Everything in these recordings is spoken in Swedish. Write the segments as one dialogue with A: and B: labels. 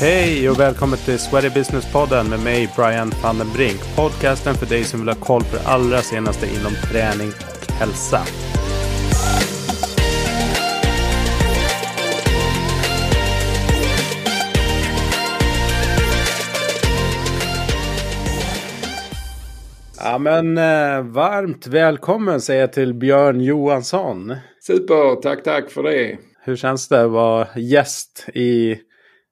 A: Hej och välkommen till Sweaty Business-podden med mig Brian van den Brink. Podcasten för dig som vill ha koll på det allra senaste inom träning och hälsa. Ja men eh, varmt välkommen säger jag till Björn Johansson.
B: Super, tack tack för det.
A: Hur känns det att vara gäst i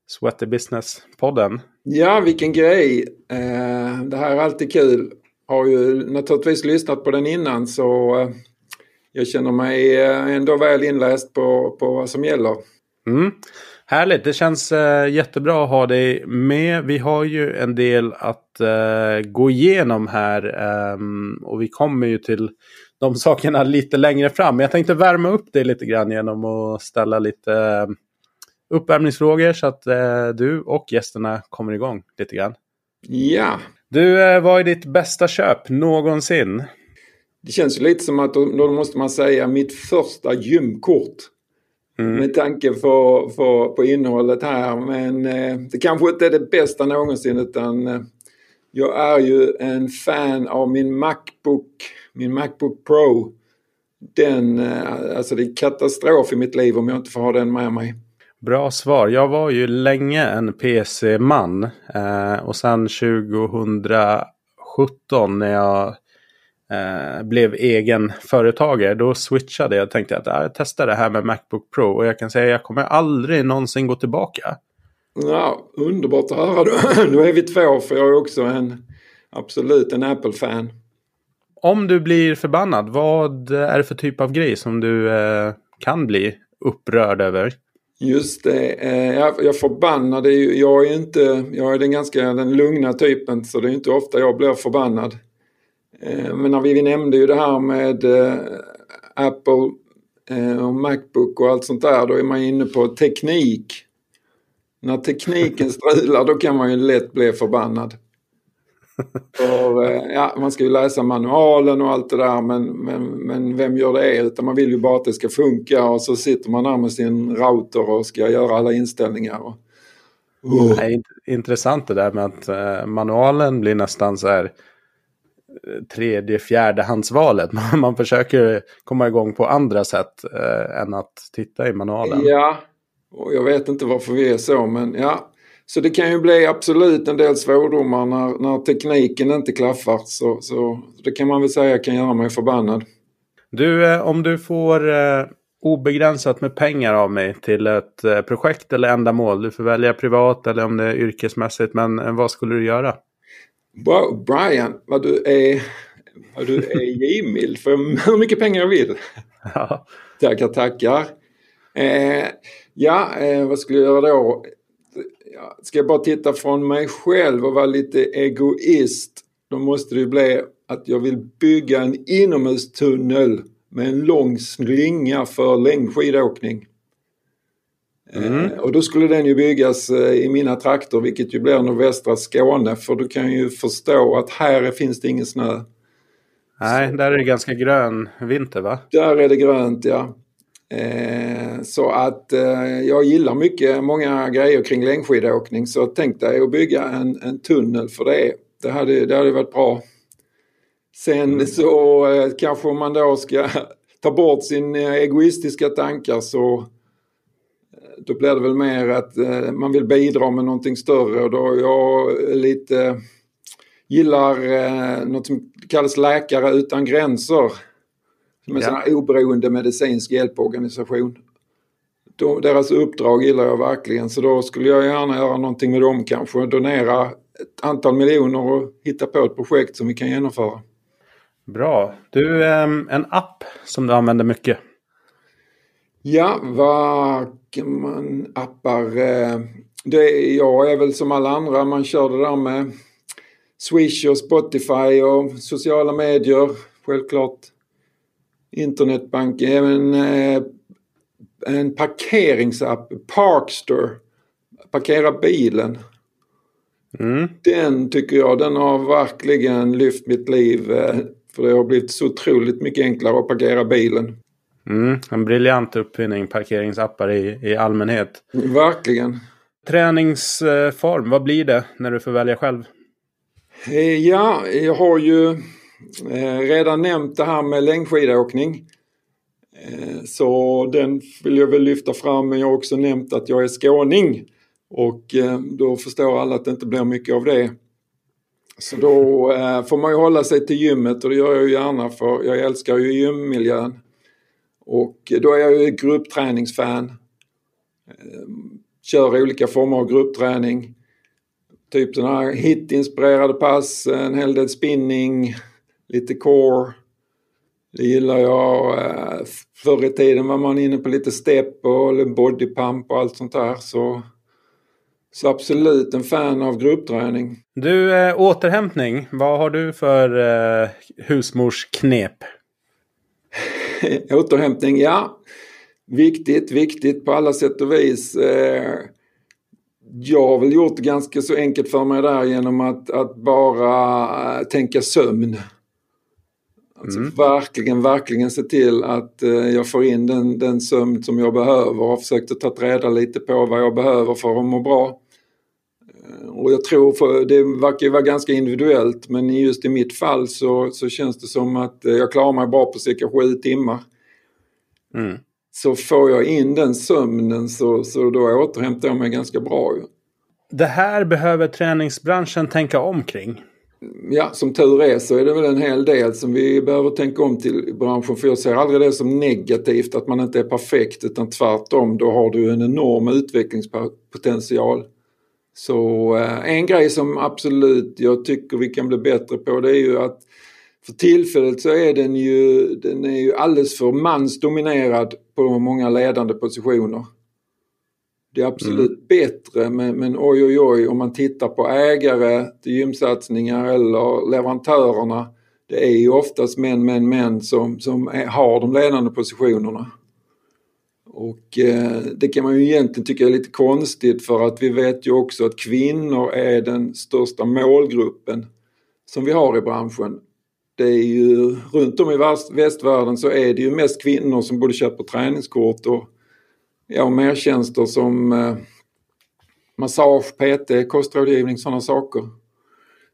A: Sweaty Business-podden?
B: Ja, vilken grej. Eh, det här är alltid kul. Har ju naturligtvis lyssnat på den innan så eh, jag känner mig eh, ändå väl inläst på, på vad som gäller.
A: Mm. Härligt, det känns uh, jättebra att ha dig med. Vi har ju en del att uh, gå igenom här um, och vi kommer ju till de sakerna lite längre fram. Jag tänkte värma upp dig lite grann genom att ställa lite uppvärmningsfrågor så att du och gästerna kommer igång lite grann.
B: Ja.
A: Du, vad är ditt bästa köp någonsin?
B: Det känns ju lite som att då, då måste man säga mitt första gymkort. Mm. Med tanke på, på, på innehållet här. Men eh, det kanske inte är det bästa någonsin utan eh, jag är ju en fan av min Macbook, min Macbook Pro. Den, eh, alltså det är katastrof i mitt liv om jag inte får ha den med mig.
A: Bra svar. Jag var ju länge en PC-man. Eh, och sen 2017 när jag eh, blev egen företagare. Då switchade jag och tänkte att jag testar det här med Macbook Pro. Och jag kan säga att jag kommer aldrig någonsin gå tillbaka.
B: Ja, underbart att höra. Då är vi två för jag är också en absolut en Apple-fan.
A: Om du blir förbannad, vad är det för typ av grej som du eh, kan bli upprörd över?
B: Just det. Eh, jag, jag förbannad är ju, jag är inte, jag är den ganska den lugna typen så det är inte ofta jag blir förbannad. Eh, men när vi, vi nämnde ju det här med eh, Apple och Macbook och allt sånt där, då är man inne på teknik. När tekniken strular då kan man ju lätt bli förbannad. För, ja, man ska ju läsa manualen och allt det där men, men, men vem gör det? Utan man vill ju bara att det ska funka och så sitter man där med sin router och ska göra alla inställningar. Och,
A: oh. det är intressant det där med att uh, manualen blir nästan så här tredje, fjärdehandsvalet. Man, man försöker komma igång på andra sätt än att titta i manualen.
B: Ja, och jag vet inte varför vi är så men ja. Så det kan ju bli absolut en del svårdomar när, när tekniken inte klaffar. Så, så det kan man väl säga kan göra mig förbannad.
A: Du, eh, om du får eh, obegränsat med pengar av mig till ett eh, projekt eller ändamål. Du får välja privat eller om det är yrkesmässigt. Men eh, vad skulle du göra?
B: Wow, Brian, vad du är, vad du är givmild för hur mycket pengar jag vill. Ja. Tackar, tackar. Eh, ja, eh, vad skulle jag göra då? Ja, ska jag bara titta från mig själv och vara lite egoist då måste det bli att jag vill bygga en inomhustunnel med en lång slinga för längdskidåkning. Mm. Eh, och då skulle den ju byggas eh, i mina trakter vilket ju blir nordvästra Skåne för du kan ju förstå att här finns det ingen snö.
A: Nej, där är det ganska grön vinter va?
B: Där är det grönt ja. Eh, så att eh, jag gillar mycket, många grejer kring längdskidåkning så tänk dig att bygga en, en tunnel för det. Det hade, det hade varit bra. Sen mm. så eh, kanske man då ska ta bort sin egoistiska tankar så då blir det väl mer att man vill bidra med någonting större och då jag lite gillar något som kallas Läkare utan gränser. Som en ja. sån oberoende medicinsk hjälporganisation. De, deras uppdrag gillar jag verkligen så då skulle jag gärna göra någonting med dem kanske. Donera ett antal miljoner och hitta på ett projekt som vi kan genomföra.
A: Bra. Du, ehm, en app som du använder mycket?
B: Ja, vad kan man appar? Eh, det, jag är väl som alla andra, man kör det där med Swish och Spotify och sociala medier, självklart internetbank, även eh, en parkeringsapp, Parkster. Parkera bilen. Mm. Den tycker jag, den har verkligen lyft mitt liv. Eh, för det har blivit så otroligt mycket enklare att parkera bilen.
A: Mm, en briljant uppfinning, parkeringsappar i, i allmänhet.
B: Verkligen.
A: Träningsform, vad blir det när du får välja själv?
B: Eh, ja, jag har ju eh, redan nämnt det här med längdskidåkning. Eh, så den vill jag väl lyfta fram men jag har också nämnt att jag är skåning. Och eh, då förstår alla att det inte blir mycket av det. Så då eh, får man ju hålla sig till gymmet och det gör jag ju gärna för jag älskar ju gymmiljön. Och eh, då är jag ju gruppträningsfan. Kör olika former av gruppträning. Typ sådana här hitinspirerade pass, en hel del spinning, lite core. Det gillar jag. Eh, förr i tiden var man inne på lite step och bodypump och allt sånt där. Så, så absolut en fan av gruppträning.
A: Du, äh, återhämtning. Vad har du för äh, husmorsknep?
B: återhämtning, ja. Viktigt, viktigt på alla sätt och vis. Eh, jag har väl gjort det ganska så enkelt för mig där genom att, att bara tänka sömn. Alltså mm. verkligen, verkligen se till att äh, jag får in den, den sömn som jag behöver och har försökt att ta reda lite på vad jag behöver för att må bra. Eh, och jag tror, för, det verkar ju vara ganska individuellt men just i mitt fall så, så känns det som att jag klarar mig bra på cirka sju timmar. Mm så får jag in den sömnen så, så då återhämtar jag mig ganska bra.
A: Det här behöver träningsbranschen tänka omkring.
B: Ja, som tur är så är det väl en hel del som vi behöver tänka om till branschen. För jag ser aldrig det som negativt att man inte är perfekt utan tvärtom då har du en enorm utvecklingspotential. Så eh, en grej som absolut jag tycker vi kan bli bättre på det är ju att för tillfället så är den ju, den är ju alldeles för mansdominerad på många ledande positioner. Det är absolut mm. bättre men, men oj oj oj om man tittar på ägare till gymsatsningar eller leverantörerna. Det är ju oftast män, män, män som, som är, har de ledande positionerna. Och eh, det kan man ju egentligen tycka är lite konstigt för att vi vet ju också att kvinnor är den största målgruppen som vi har i branschen det är ju runt om i västvärlden så är det ju mest kvinnor som både köper träningskort och ja, mertjänster som eh, massage, PT, kostrådgivning, sådana saker.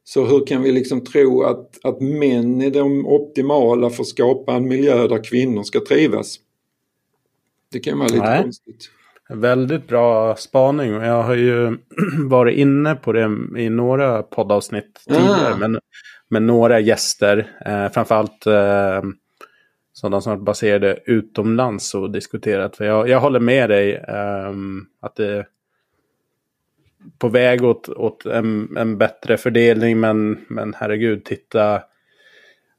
B: Så hur kan vi liksom tro att, att män är de optimala för att skapa en miljö där kvinnor ska trivas? Det kan vara lite Nej. konstigt.
A: Väldigt bra spaning och jag har ju varit inne på det i några poddavsnitt tidigare. Ah. Men med några gäster. Eh, framförallt eh, sådana som är baserade utomlands och diskuterat. För jag, jag håller med dig eh, att det är på väg åt, åt en, en, bättre fördelning. Men, men herregud, titta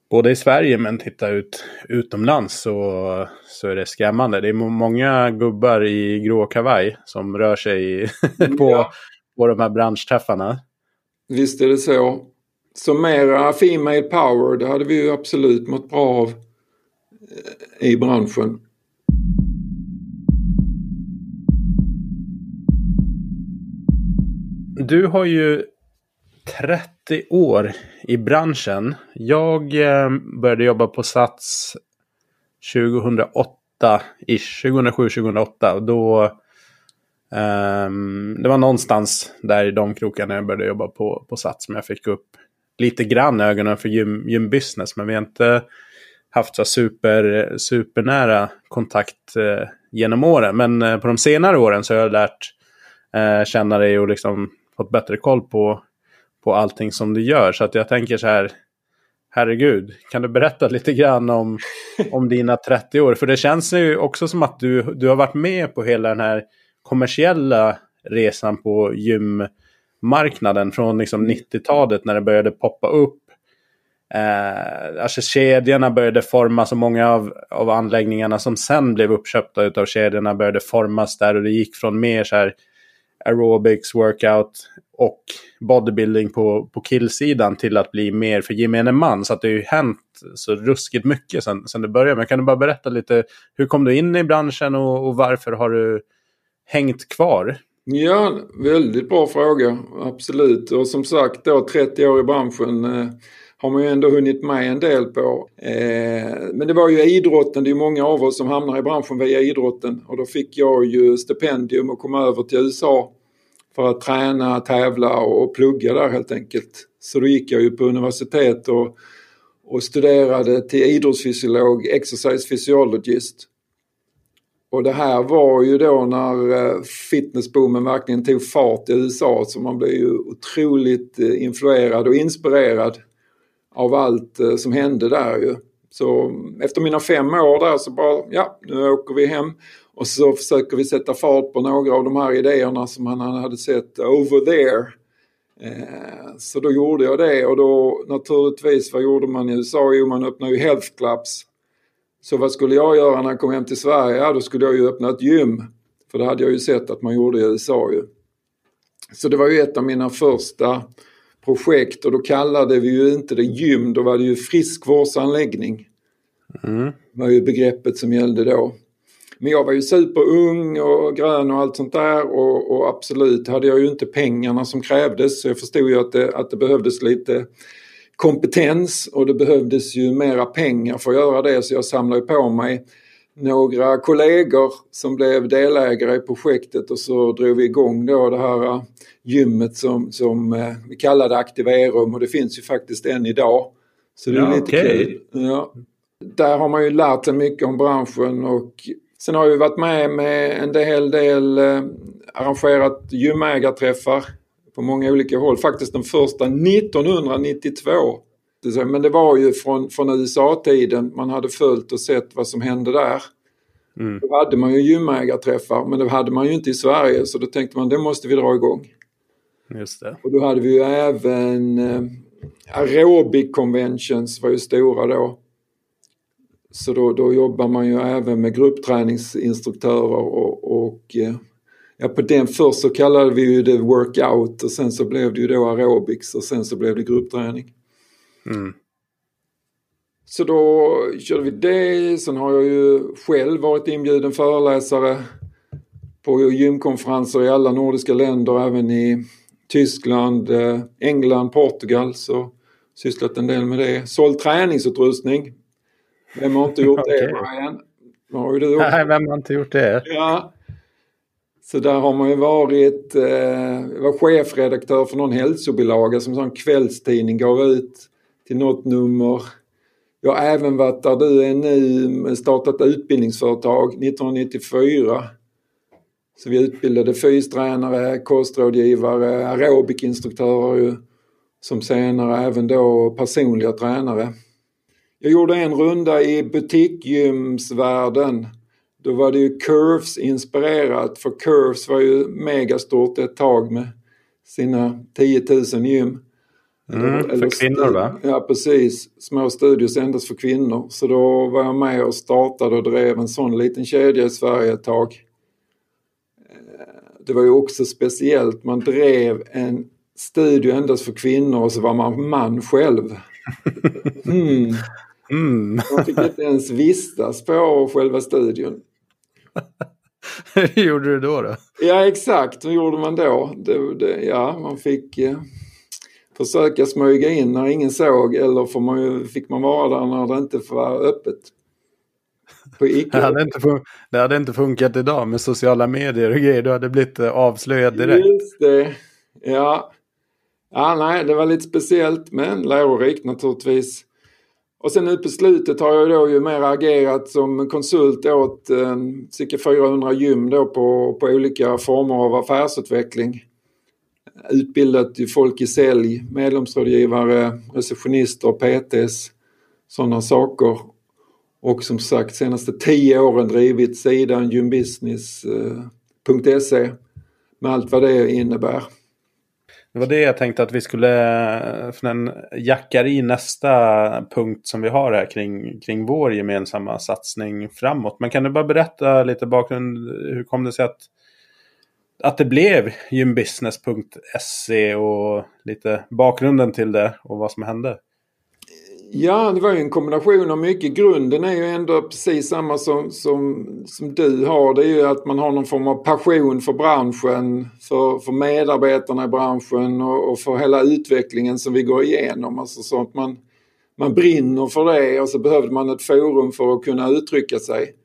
A: både i Sverige men titta ut utomlands så, så är det skrämmande. Det är många gubbar i grå kavaj som rör sig på, ja. på de här branschträffarna.
B: Visst är det så. Så mera Female Power, det hade vi ju absolut mått bra av i branschen.
A: Du har ju 30 år i branschen. Jag eh, började jobba på Sats 2008-ish, 2007-2008. Då um, det var någonstans där i de krokarna jag började jobba på, på Sats som jag fick upp lite grann ögonen för gym, gymbusiness. Men vi har inte haft så super, supernära kontakt eh, genom åren. Men eh, på de senare åren så har jag lärt eh, känna dig och liksom fått bättre koll på, på allting som du gör. Så att jag tänker så här, herregud, kan du berätta lite grann om, om dina 30 år? För det känns ju också som att du, du har varit med på hela den här kommersiella resan på gym marknaden från liksom 90-talet när det började poppa upp. Eh, alltså kedjorna började formas och många av, av anläggningarna som sen blev uppköpta av kedjorna började formas där och det gick från mer så här aerobics, workout och bodybuilding på, på killsidan till att bli mer för gemene man. Så att det har ju hänt så ruskigt mycket sen, sen det började. Men kan du bara berätta lite, hur kom du in i branschen och, och varför har du hängt kvar?
B: Ja, väldigt bra fråga. Absolut. Och som sagt då 30 år i branschen eh, har man ju ändå hunnit med en del på. Eh, men det var ju idrotten, det är många av oss som hamnar i branschen via idrotten och då fick jag ju stipendium och kom över till USA för att träna, tävla och plugga där helt enkelt. Så då gick jag ju på universitet och, och studerade till idrottsfysiolog, exercise physiologist. Och det här var ju då när eh, fitnessboomen verkligen tog fart i USA så man blev ju otroligt eh, influerad och inspirerad av allt eh, som hände där ju. Så efter mina fem år där så bara, ja nu åker vi hem och så försöker vi sätta fart på några av de här idéerna som han hade sett over there. Eh, så då gjorde jag det och då naturligtvis, vad gjorde man i USA? Jo, man öppnade ju health clubs så vad skulle jag göra när jag kom hem till Sverige? Ja, då skulle jag ju öppna ett gym. För det hade jag ju sett att man gjorde i USA ju. Så det var ju ett av mina första projekt och då kallade vi ju inte det gym, då var det ju friskvårdsanläggning. Mm. Det var ju begreppet som gällde då. Men jag var ju superung och grön och allt sånt där och, och absolut hade jag ju inte pengarna som krävdes så jag förstod ju att det, att det behövdes lite kompetens och det behövdes ju mera pengar för att göra det så jag samlade på mig några kollegor som blev delägare i projektet och så drog vi igång då det här äh, gymmet som, som äh, vi kallade Aktiverum och det finns ju faktiskt än idag. Så det är ja, lite okay. kul. Ja. Där har man ju lärt sig mycket om branschen och sen har vi varit med med en hel del äh, arrangerat gymägarträffar på många olika håll. Faktiskt den första 1992. Men det var ju från, från USA-tiden. Man hade följt och sett vad som hände där. Mm. Då hade man ju gymägarträffar men det hade man ju inte i Sverige så då tänkte man det måste vi dra igång.
A: Just det.
B: Och då hade vi ju även eh, aerobic conventions var ju stora då. Så då, då jobbar man ju även med gruppträningsinstruktörer och, och eh, Ja, på den först så kallade vi ju det workout och sen så blev det ju då aerobics och sen så blev det gruppträning. Mm. Så då körde vi det. Sen har jag ju själv varit inbjuden föreläsare på gymkonferenser i alla nordiska länder, även i Tyskland, eh, England, Portugal. Så sysslat en del med det. Sålt träningsutrustning. Vem har inte gjort det, Brian?
A: Har ju du också. Nej, vem har inte gjort det?
B: Ja. Så där har man ju varit, eh, var chefredaktör för någon hälsobilaga som en kvällstidning gav ut till något nummer. Jag har även varit där du är nu, startat utbildningsföretag 1994. Så vi utbildade fystränare, kostrådgivare, aerobikinstruktörer som senare även då personliga tränare. Jag gjorde en runda i butikgymsvärlden då var det ju Curves inspirerat för Curves var ju megastort ett tag med sina 10 000 gym.
A: Mm, för kvinnor va?
B: Ja precis. Små studios endast för kvinnor. Så då var jag med och startade och drev en sån liten kedja i Sverige ett tag. Eh, det var ju också speciellt. Man drev en studio endast för kvinnor och så var man man själv. Mm. Mm. Man fick inte ens vistas på själva studion.
A: Hur gjorde du då? då?
B: Ja exakt, hur gjorde man då? Det, det, ja, man fick eh, försöka smyga in när ingen såg eller får man, fick man vara där när det inte var öppet.
A: Det hade, inte det hade inte funkat idag med sociala medier och grejer. Du hade blivit eh, avslöjad direkt.
B: Just det. Ja. ja, nej, det var lite speciellt men lärorikt naturligtvis. Och sen nu på slutet har jag då ju mer agerat som konsult åt eh, cirka 400 gym då på, på olika former av affärsutveckling. Utbildat folk i sälj, medlemsrådgivare, receptionister, PTs, sådana saker. Och som sagt senaste tio åren drivit sidan gymbusiness.se med allt vad det innebär.
A: Det var det jag tänkte att vi skulle, eh, för den jackar i nästa punkt som vi har här kring, kring vår gemensamma satsning framåt. Men kan du bara berätta lite bakgrund, hur kom det sig att, att det blev gymbusiness.se och lite bakgrunden till det och vad som hände?
B: Ja, det var ju en kombination av mycket. Grunden är ju ändå precis samma som, som, som du har. Det är ju att man har någon form av passion för branschen, för, för medarbetarna i branschen och, och för hela utvecklingen som vi går igenom. Alltså så att man, man brinner för det och så behövde man ett forum för att kunna uttrycka sig.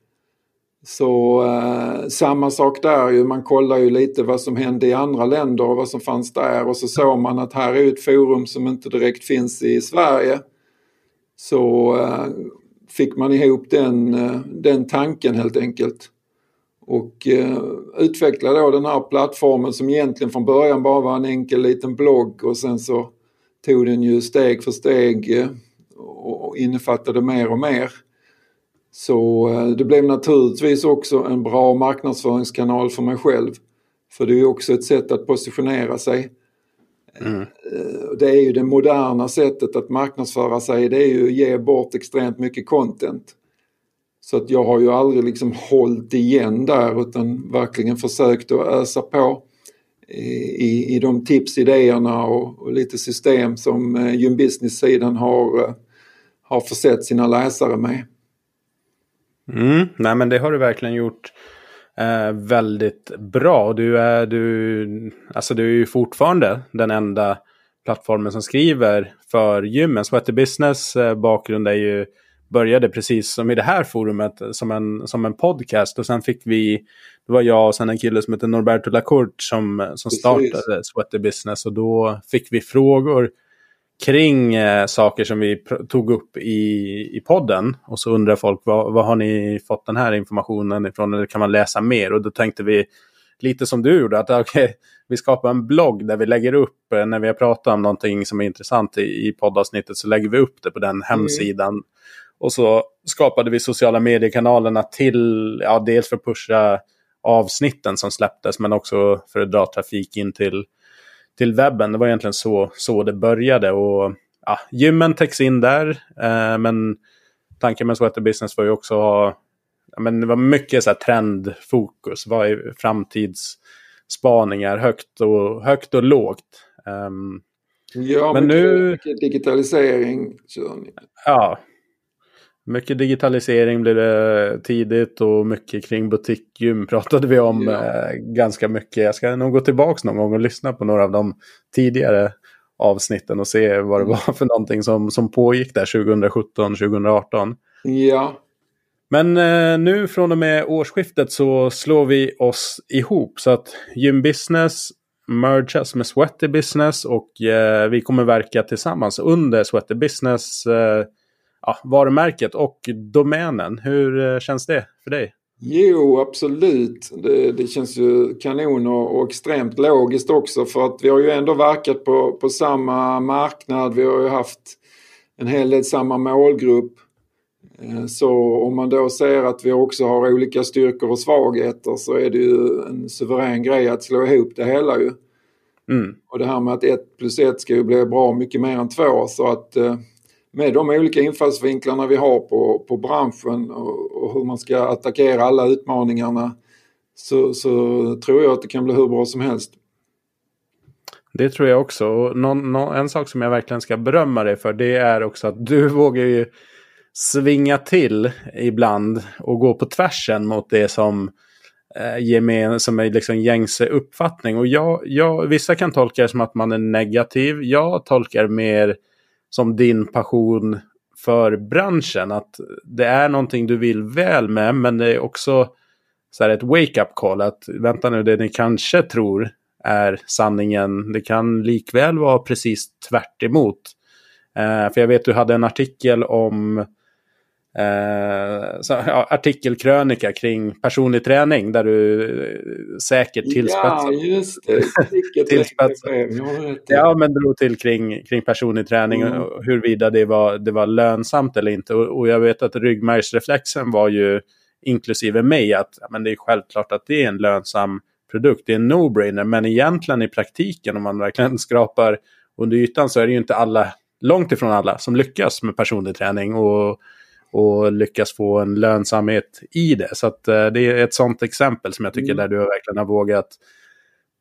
B: Så eh, samma sak där ju, man kollar ju lite vad som hände i andra länder och vad som fanns där och så såg man att här är ett forum som inte direkt finns i Sverige. Så eh, fick man ihop den, eh, den tanken helt enkelt. Och eh, utvecklade då den här plattformen som egentligen från början bara var en enkel liten blogg och sen så tog den ju steg för steg eh, och innefattade mer och mer. Så eh, det blev naturligtvis också en bra marknadsföringskanal för mig själv. För det är ju också ett sätt att positionera sig. Mm. Eh, det är ju det moderna sättet att marknadsföra sig, det är ju att ge bort extremt mycket content. Så att jag har ju aldrig liksom hållit igen där utan verkligen försökt att ösa på i, i de tips, idéerna och, och lite system som eh, Gymbusiness-sidan har, har försett sina läsare med.
A: Mm, nej men det har du verkligen gjort eh, väldigt bra. Du är, du, alltså du är ju fortfarande den enda plattformen som skriver för gymmen. Sweaty Business eh, bakgrund är ju, började precis som i det här forumet som en, som en podcast och sen fick vi, det var jag och sen en kille som heter Norberto Lacourt som, som startade Sweaty Business och då fick vi frågor kring eh, saker som vi tog upp i, i podden. Och så undrar folk, vad, vad har ni fått den här informationen ifrån? Eller kan man läsa mer? Och då tänkte vi, lite som du gjorde, att okay, vi skapar en blogg där vi lägger upp, eh, när vi har pratat om någonting som är intressant i, i poddavsnittet, så lägger vi upp det på den mm. hemsidan. Mm. Och så skapade vi sociala mediekanalerna till, ja, dels för att pusha avsnitten som släpptes, men också för att dra trafik in till till webben. Det var egentligen så, så det började. Och ja, Gymmen täcks in där. Eh, men tanken med Sweater Business var ju också att ha ja, men det var mycket så trendfokus. Vad är framtidsspaningar högt och, högt och lågt. Um,
B: ja, men nu... digitalisering.
A: Ja, mycket digitalisering blir det tidigt och mycket kring butikgym pratade vi om ja. eh, ganska mycket. Jag ska nog gå tillbaka någon gång och lyssna på några av de tidigare avsnitten och se vad det mm. var för någonting som, som pågick där 2017, 2018.
B: Ja.
A: Men eh, nu från och med årsskiftet så slår vi oss ihop så att Gym Business mergas med Sweaty Business och eh, vi kommer verka tillsammans under Sweaty Business eh, ja, varumärket och domänen. Hur eh, känns det för dig?
B: Jo, absolut. Det, det känns ju kanon och, och, extremt logiskt också för att vi har ju ändå verkat på, på samma marknad. Vi har ju haft en hel del samma målgrupp. Eh, så om man då ser att vi också har olika styrkor och svagheter så är det ju en suverän grej att slå ihop det hela ju. Mm. Och det här med att ett plus ett ska ju bli bra mycket mer än två så att eh, med de olika infallsvinklarna vi har på, på branschen och, och hur man ska attackera alla utmaningarna så, så, tror jag att det kan bli hur bra som helst.
A: Det tror jag också. Och någon, någon, en sak som jag verkligen ska berömma dig för det är också att du vågar ju svinga till ibland och gå på tvärsen mot det som eh, gemen, som är liksom gängse uppfattning. Och jag, jag, vissa kan tolka det som att man är negativ. Jag tolkar mer som din passion för branschen. Att det är någonting du vill väl med men det är också så här ett wake-up call. Att vänta nu, det ni kanske tror är sanningen. Det kan likväl vara precis tvärt emot. Eh, för jag vet du hade en artikel om eh, så, ja, artikelkrönika kring personlig träning där du eh, säkert tillspetsar.
B: Ja, just det.
A: tillspetsar. ja, men drog till kring, kring personlig träning mm. och huruvida det var, det var lönsamt eller inte. Och, och jag vet att ryggmärgsreflexen var ju inklusive mig att men det är självklart att det är en lönsam produkt. Det är en no-brainer. Men egentligen i praktiken om man verkligen skrapar under ytan så är det ju inte alla, långt ifrån alla, som lyckas med personlig träning. Och och lyckas få en lönsamhet i det. Så att, eh, det är ett sånt exempel som jag tycker mm. där du verkligen har vågat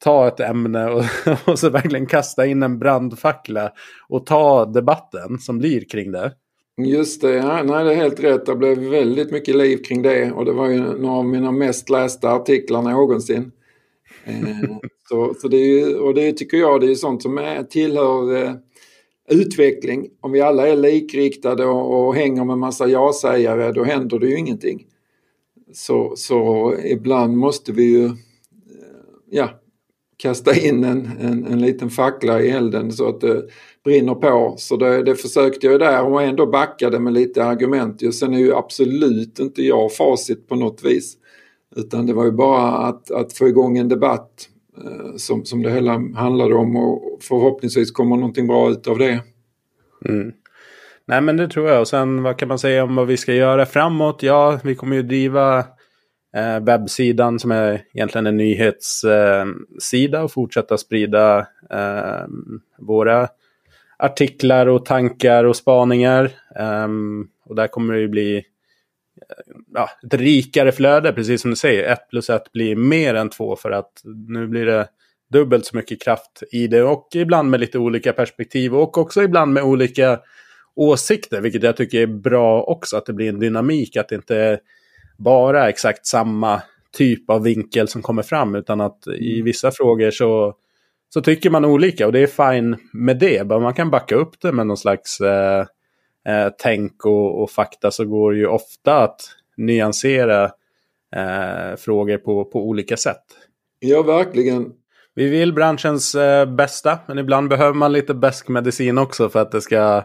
A: ta ett ämne och, och så verkligen kasta in en brandfackla och ta debatten som blir kring det.
B: Just det, ja, nej, det är helt rätt. Det blev väldigt mycket liv kring det och det var ju några av mina mest lästa artiklar någonsin. Eh, så, så det är ju, och det tycker jag det är sånt som är, tillhör eh, utveckling. Om vi alla är likriktade och, och hänger med massa ja-sägare då händer det ju ingenting. så, så ibland måste vi ju eh, ja, kasta in en, en, en liten fackla i elden så att det brinner på. Så det, det försökte jag där och ändå backade med lite argument. Sen är ju absolut inte jag facit på något vis. Utan det var ju bara att, att få igång en debatt Eh, som, som det hela handlade om och förhoppningsvis kommer någonting bra ut av det.
A: Mm. Nej men det tror jag. Och sen vad kan man säga om vad vi ska göra framåt? Ja, vi kommer ju driva eh, webbsidan som är egentligen en nyhetssida eh, och fortsätta sprida eh, våra artiklar och tankar och spaningar. Ehm, och där kommer det ju bli ja, ett rikare flöde, precis som du säger. Ett plus ett blir mer än två för att nu blir det dubbelt så mycket kraft i det och ibland med lite olika perspektiv och också ibland med olika åsikter, vilket jag tycker är bra också, att det blir en dynamik, att det inte bara exakt samma typ av vinkel som kommer fram, utan att i mm. vissa frågor så så tycker man olika och det är fine med det. Men man kan backa upp det med någon slags eh, eh, tänk och, och, fakta så går det ju ofta att nyansera eh, frågor på, på olika sätt.
B: Ja, verkligen.
A: Vi vill branschens eh, bästa, men ibland behöver man lite bäsk medicin också för att det ska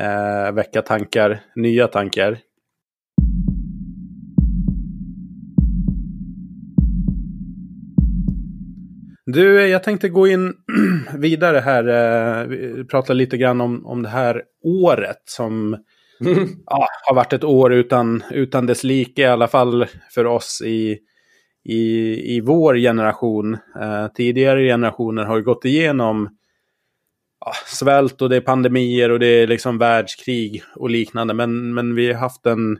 A: eh, väcka tankar, nya tankar. Du, jag tänkte gå in vidare här. Eh, prata lite grann om, om det här året som mm. ja, har varit ett år utan, utan dess like, i alla fall för oss i, i, i vår generation. Eh, tidigare generationer har ju gått igenom ja, svält och det är pandemier och det är liksom världskrig och liknande. Men, men vi har haft en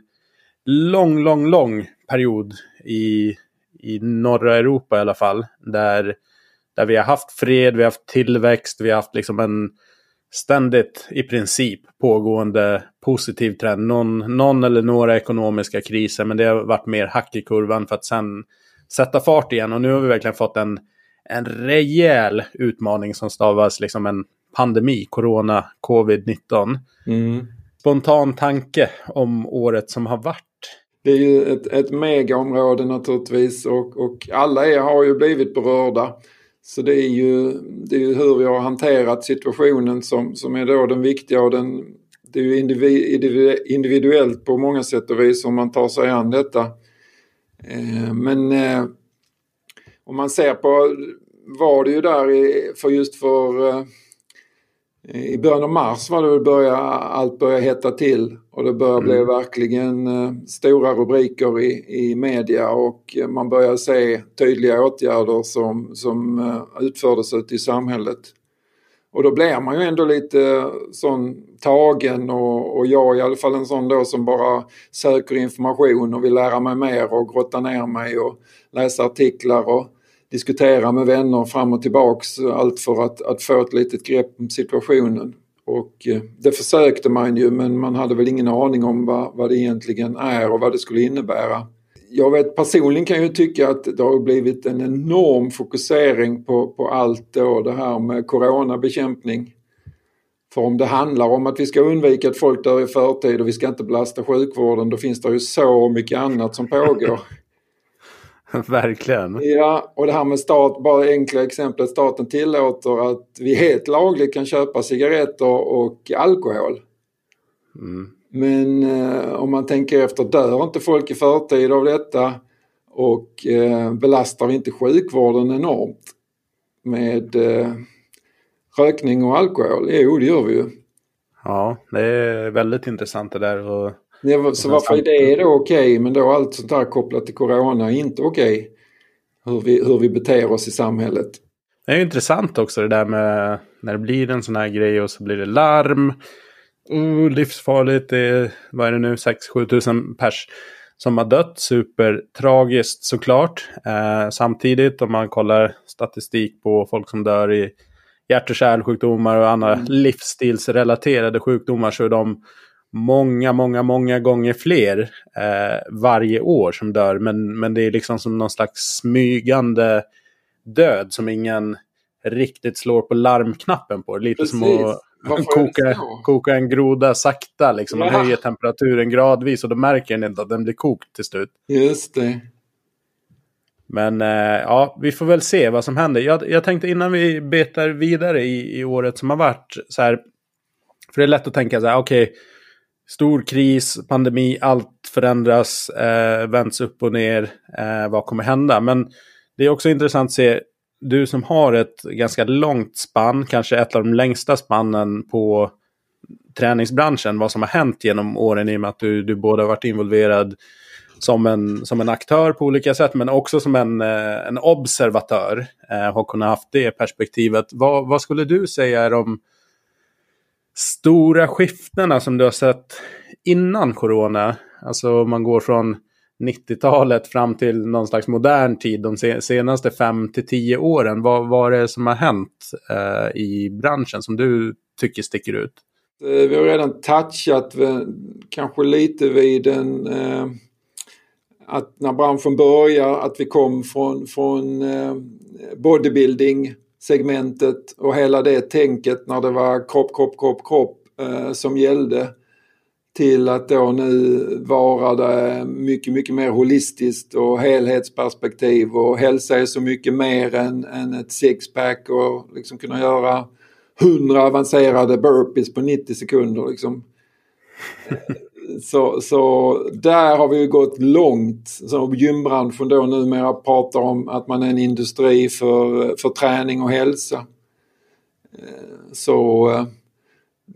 A: lång, lång, lång period i, i norra Europa i alla fall. Där där vi har haft fred, vi har haft tillväxt, vi har haft liksom en ständigt i princip pågående positiv trend. Någon, någon eller några ekonomiska kriser, men det har varit mer hack i kurvan för att sen sätta fart igen. Och nu har vi verkligen fått en, en rejäl utmaning som stavas liksom en pandemi, corona, covid-19. Mm. Spontan tanke om året som har varit.
B: Det är ju ett, ett megaområde naturligtvis och, och alla är, har ju blivit berörda. Så det är ju, det är ju hur vi har hanterat situationen som, som är då den viktiga och den, det är ju individuellt på många sätt och vis om man tar sig an detta. Eh, men eh, om man ser på, var det ju där för just för eh, i början av mars var det väl börja, allt började hetta till och det började mm. bli verkligen eh, stora rubriker i, i media och man började se tydliga åtgärder som, som eh, utfördes ute i samhället. Och då blir man ju ändå lite sån tagen och, och jag i alla fall en sån då som bara söker information och vill lära mig mer och grotta ner mig och läsa artiklar och diskutera med vänner fram och tillbaks. Allt för att, att få ett litet grepp om situationen. Och eh, det försökte man ju men man hade väl ingen aning om vad, vad det egentligen är och vad det skulle innebära. Jag vet personligen kan ju tycka att det har blivit en enorm fokusering på, på allt då det här med coronabekämpning. För om det handlar om att vi ska undvika att folk dör i förtid och vi ska inte belasta sjukvården då finns det ju så mycket annat som pågår.
A: Verkligen.
B: Ja, och det här med stat, bara enkla exemplet, staten tillåter att vi helt lagligt kan köpa cigaretter och alkohol. Mm. Men eh, om man tänker efter, dör inte folk i förtid av detta och eh, belastar vi inte sjukvården enormt med eh, rökning och alkohol? Jo, det gör vi ju.
A: Ja, det är väldigt intressant det där. Och
B: Ja, så varför är det då okej okay, men då allt sånt här kopplat till corona är inte okej? Okay, hur, vi, hur vi beter oss i samhället.
A: Det är ju intressant också det där med när det blir en sån här grej och så blir det larm. Uh, livsfarligt, det är, vad är det nu, 6-7 tusen pers som har dött. Supertragiskt såklart. Eh, samtidigt om man kollar statistik på folk som dör i hjärt och kärlsjukdomar och andra mm. livsstilsrelaterade sjukdomar så är de många, många, många gånger fler eh, varje år som dör. Men, men det är liksom som någon slags smygande död som ingen riktigt slår på larmknappen på. Lite Precis. som att koka, koka en groda sakta. Liksom. Man ja. höjer temperaturen gradvis och då märker den inte att den blir kokt till slut.
B: Just det.
A: Men eh, ja, vi får väl se vad som händer. Jag, jag tänkte innan vi betar vidare i, i året som har varit så här. För det är lätt att tänka så här, okej. Okay, stor kris, pandemi, allt förändras, eh, vänds upp och ner. Eh, vad kommer hända? Men det är också intressant att se, du som har ett ganska långt spann, kanske ett av de längsta spannen på träningsbranschen, vad som har hänt genom åren i och med att du, du både har varit involverad som en, som en aktör på olika sätt, men också som en, eh, en observatör. Eh, har kunnat haft det perspektivet. Vad, vad skulle du säga är de stora skiftena som du har sett innan corona? Alltså om man går från 90-talet fram till någon slags modern tid de senaste 5 till 10 åren. Vad, vad är det som har hänt eh, i branschen som du tycker sticker ut?
B: Eh, vi har redan touchat kanske lite vid en eh, att när branschen börjar att vi kom från, från eh, bodybuilding segmentet och hela det tänket när det var kropp, kropp, kropp, kropp eh, som gällde till att då nu vara det mycket, mycket mer holistiskt och helhetsperspektiv och hälsa är så mycket mer än, än ett sixpack och liksom kunna göra hundra avancerade burpees på 90 sekunder. Liksom. Så, så där har vi gått långt. Så gymbranschen då numera pratar om att man är en industri för, för träning och hälsa. Eh, så eh,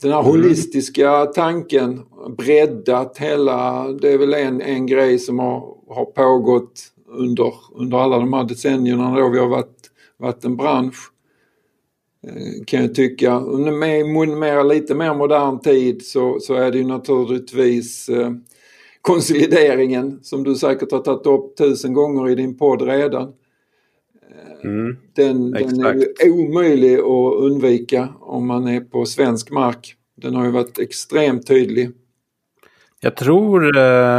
B: den här mm. holistiska tanken, breddat hela, det är väl en, en grej som har, har pågått under, under alla de här decennierna då vi har varit, varit en bransch. Eh, kan jag tycka. Med, med lite mer modern tid så, så är det ju naturligtvis eh, konsolideringen som du säkert har tagit upp tusen gånger i din podd redan. Eh, mm, den, den är ju omöjlig att undvika om man är på svensk mark. Den har ju varit extremt tydlig.
A: Jag tror,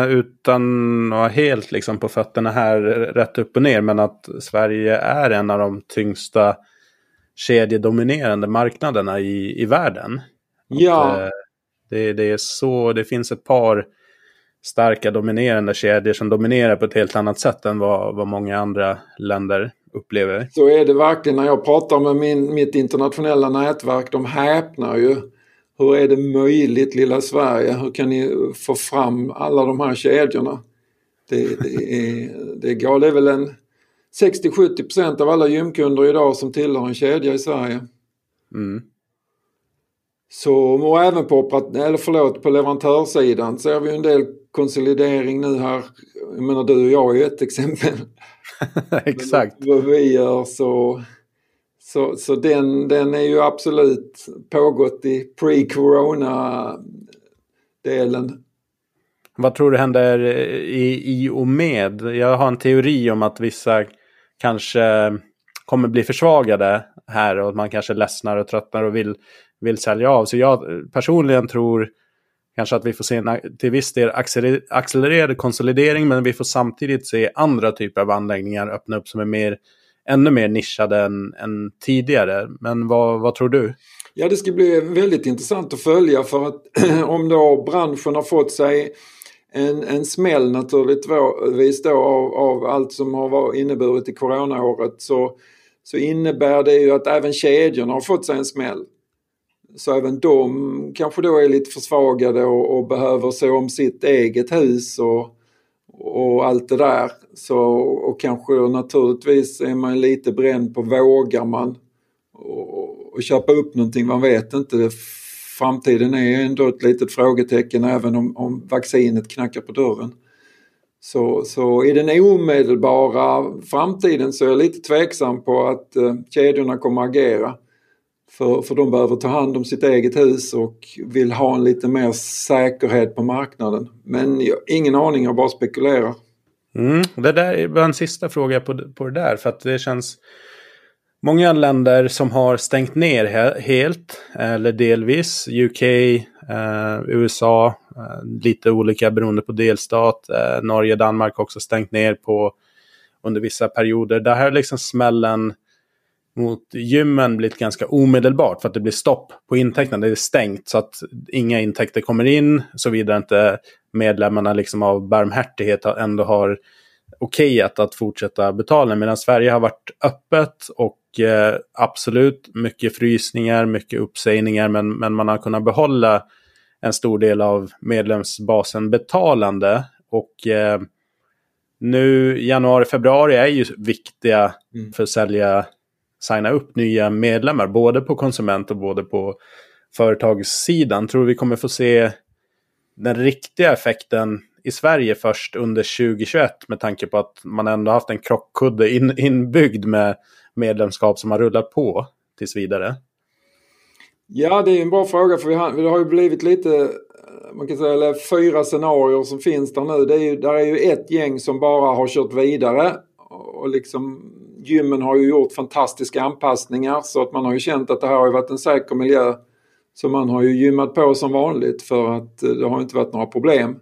A: utan att vara helt liksom på fötterna här rätt upp och ner, men att Sverige är en av de tyngsta kedjedominerande marknaderna i, i världen.
B: Ja. Att, eh,
A: det, det, är så, det finns ett par starka dominerande kedjor som dominerar på ett helt annat sätt än vad, vad många andra länder upplever.
B: Så är det verkligen när jag pratar med min, mitt internationella nätverk. De häpnar ju. Hur är det möjligt lilla Sverige? Hur kan ni få fram alla de här kedjorna? Det, det, är, det, är, det är väl en 60-70 av alla gymkunder idag som tillhör en kedja i Sverige. Mm. Så, och även på, eller förlåt, på leverantörssidan ser vi en del konsolidering nu här. Jag menar du och jag är ju ett exempel.
A: Exakt.
B: Vad vi gör så, så, så den, den är ju absolut pågått i pre-corona delen.
A: Vad tror du händer i, i och med? Jag har en teori om att vissa kanske kommer bli försvagade här och man kanske ledsnar och tröttnar och vill, vill sälja av. Så jag personligen tror kanske att vi får se en till viss del accelererad konsolidering men vi får samtidigt se andra typer av anläggningar öppna upp som är mer, ännu mer nischade än, än tidigare. Men vad, vad tror du?
B: Ja, det ska bli väldigt intressant att följa för att om då branschen har fått sig en, en smäll naturligtvis då av, av allt som har inneburit i coronaåret så, så innebär det ju att även kedjorna har fått sig en smäll. Så även de kanske då är lite försvagade och, och behöver se om sitt eget hus och, och allt det där. Så, och kanske naturligtvis är man lite bränd på vågar man och, och köpa upp någonting, man vet inte framtiden är ändå ett litet frågetecken även om, om vaccinet knackar på dörren. Så, så i den omedelbara framtiden så är jag lite tveksam på att eh, kedjorna kommer att agera. För, för de behöver ta hand om sitt eget hus och vill ha en lite mer säkerhet på marknaden. Men jag, ingen aning, jag bara spekulerar.
A: Mm, det där var en sista fråga på, på det där för att det känns Många länder som har stängt ner he helt eller delvis. UK, eh, USA, eh, lite olika beroende på delstat. Eh, Norge, Danmark också stängt ner på under vissa perioder. Det här är liksom smällen mot gymmen blivit ganska omedelbart för att det blir stopp på intäkterna. Det är stängt så att inga intäkter kommer in såvida inte medlemmarna liksom av barmhärtighet ändå har okejat att fortsätta betala. Medan Sverige har varit öppet och eh, absolut mycket frysningar, mycket uppsägningar men, men man har kunnat behålla en stor del av medlemsbasen betalande. Och eh, nu januari, februari är ju viktiga mm. för att sälja, signa upp nya medlemmar. Både på konsument och både på företagssidan. Tror vi kommer få se den riktiga effekten i Sverige först under 2021 med tanke på att man ändå haft en krockkudde in, inbyggd med medlemskap som har rullat på tills vidare?
B: Ja, det är en bra fråga för vi har, det har ju blivit lite, eh, man kan säga, eller fyra scenarier som finns där nu. Det är ju, där är ju ett gäng som bara har kört vidare och liksom gymmen har ju gjort fantastiska anpassningar så att man har ju känt att det här har varit en säker miljö. Så man har ju gymmat på som vanligt för att eh, det har inte varit några problem.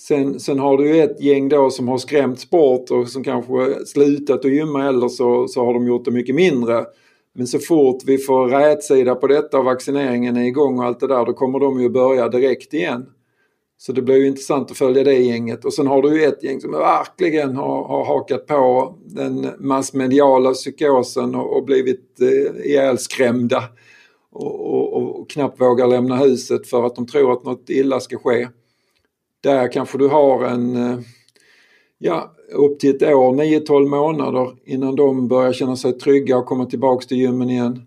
B: Sen, sen har du ju ett gäng då som har skrämts bort och som kanske slutat att gymma eller så, så har de gjort det mycket mindre. Men så fort vi får rätsida på detta och vaccineringen är igång och allt det där då kommer de ju börja direkt igen. Så det blir ju intressant att följa det gänget. Och sen har du ju ett gäng som verkligen har, har hakat på den massmediala psykosen och, och blivit eh, ihjälskrämda. Och, och, och knappt vågar lämna huset för att de tror att något illa ska ske. Där kanske du har en, eh, ja, upp till ett år, 9-12 månader innan de börjar känna sig trygga och komma tillbaks till gymmen igen.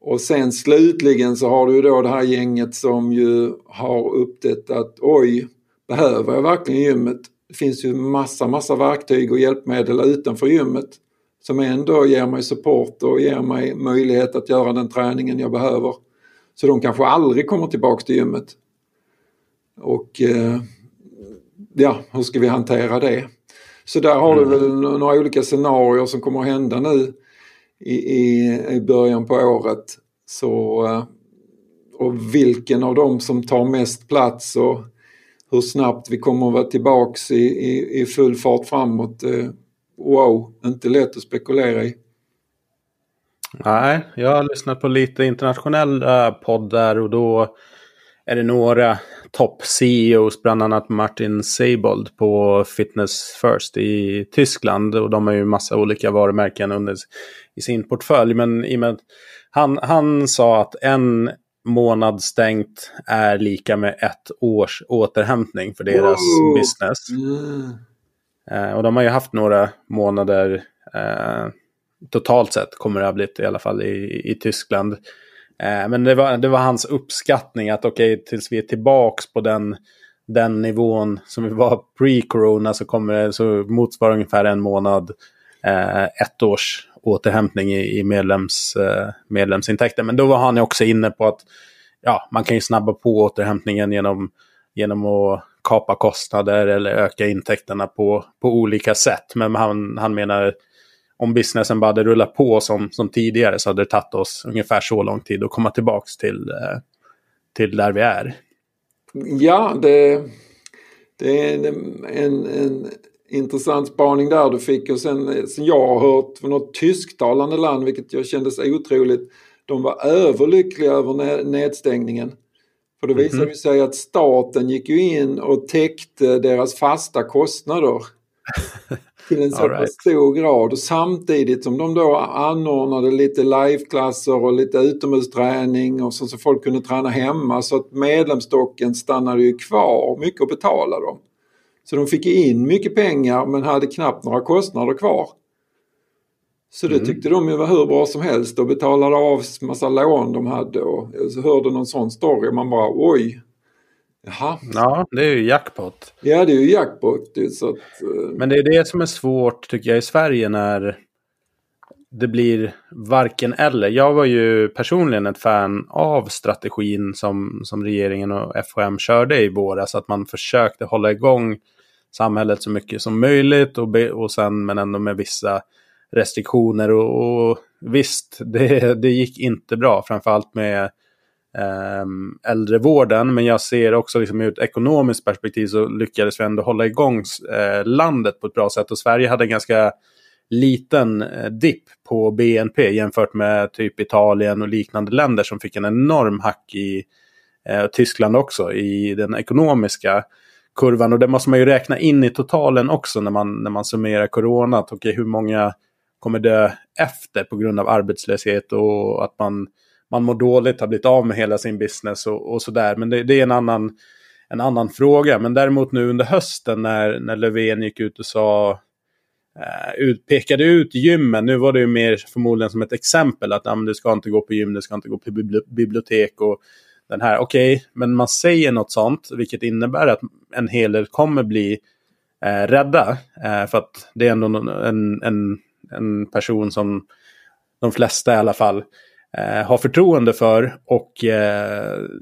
B: Och sen slutligen så har du ju då det här gänget som ju har upptäckt att oj, behöver jag verkligen gymmet? Det finns ju massa, massa verktyg och hjälpmedel utanför gymmet som ändå ger mig support och ger mig möjlighet att göra den träningen jag behöver. Så de kanske aldrig kommer tillbaks till gymmet. Och eh, ja, hur ska vi hantera det? Så där har du mm. väl några olika scenarier som kommer att hända nu i, i, i början på året. Så, eh, och vilken av dem som tar mest plats och hur snabbt vi kommer att vara tillbaks i, i, i full fart framåt. Eh, wow, inte lätt att spekulera i.
A: Nej, jag har lyssnat på lite internationella poddar och då är det några topp-CEOs, bland annat Martin Seibold på Fitness First i Tyskland. Och de har ju massa olika varumärken under i sin portfölj. Men i med, han, han sa att en månad stängt är lika med ett års återhämtning för deras oh. business. Mm. Eh, och de har ju haft några månader eh, totalt sett kommer det ha blivit i alla fall i, i Tyskland. Eh, men det var, det var hans uppskattning att okej, okay, tills vi är tillbaka på den, den nivån som vi var pre-corona så kommer det så motsvara ungefär en månad eh, ett års återhämtning i, i medlems, eh, medlemsintäkter. Men då var han också inne på att ja, man kan ju snabba på återhämtningen genom, genom att kapa kostnader eller öka intäkterna på, på olika sätt. Men han, han menar om businessen bara hade rullat på som, som tidigare så hade det tagit oss ungefär så lång tid att komma tillbaka till, eh, till där vi är.
B: Ja, det, det är en, en, en intressant spaning där du fick och sen, sen jag har hört från något tysktalande land, vilket jag kändes otroligt, de var överlyckliga över nedstängningen. För det visade mm -hmm. sig att staten gick ju in och täckte deras fasta kostnader. till en så right. stor grad och samtidigt som de då anordnade lite liveklasser och lite utomhusträning och så, så folk kunde träna hemma så att medlemsstocken stannade ju kvar mycket att betala dem. Så de fick in mycket pengar men hade knappt några kostnader kvar. Så det mm. tyckte de ju var hur bra som helst och betalade av massa lån de hade och jag hörde någon sån story och man bara oj,
A: Jaha. Ja, det är ju jackpot.
B: Ja, det är ju jackpot. Så att,
A: uh... Men det är det som är svårt tycker jag i Sverige när det blir varken eller. Jag var ju personligen ett fan av strategin som, som regeringen och FHM körde i våras. Att man försökte hålla igång samhället så mycket som möjligt och, be, och sen men ändå med vissa restriktioner. Och, och visst, det, det gick inte bra. Framförallt med Ehm, äldrevården. Men jag ser också liksom ur ett ekonomiskt perspektiv så lyckades vi ändå hålla igång eh, landet på ett bra sätt. Och Sverige hade en ganska liten eh, dipp på BNP jämfört med typ Italien och liknande länder som fick en enorm hack i eh, Tyskland också i den ekonomiska kurvan. Och det måste man ju räkna in i totalen också när man, när man summerar corona. Okay, hur många kommer dö efter på grund av arbetslöshet och att man, man mår dåligt, har blivit av med hela sin business och, och sådär. Men det, det, är en annan, en annan fråga. Men däremot nu under hösten när, när Löfven gick ut och sa Uh, ut, pekade ut gymmen. Nu var det ju mer förmodligen som ett exempel att ah, du ska inte gå på gym, du ska inte gå på bibliotek och den här. Okej, okay, men man säger något sånt, vilket innebär att en hel del kommer bli uh, rädda. Uh, för att det är ändå en, en, en person som de flesta i alla fall har förtroende för. Och,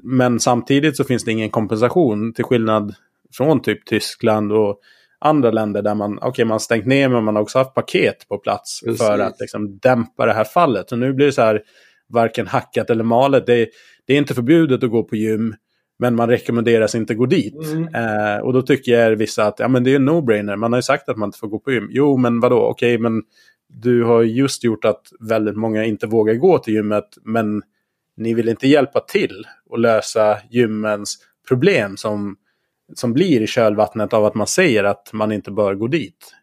A: men samtidigt så finns det ingen kompensation till skillnad från typ Tyskland och andra länder där man, okay, man stängt ner men man har också haft paket på plats Precis. för att liksom, dämpa det här fallet. Så nu blir det så här, varken hackat eller malet. Det, det är inte förbjudet att gå på gym, men man rekommenderas inte gå dit. Mm. Eh, och då tycker vissa att ja, men det är en no-brainer. Man har ju sagt att man inte får gå på gym. Jo, men vadå, okej, men du har just gjort att väldigt många inte vågar gå till gymmet, men ni vill inte hjälpa till att lösa gymmens problem som som blir i kölvattnet av att man säger att man inte bör gå dit.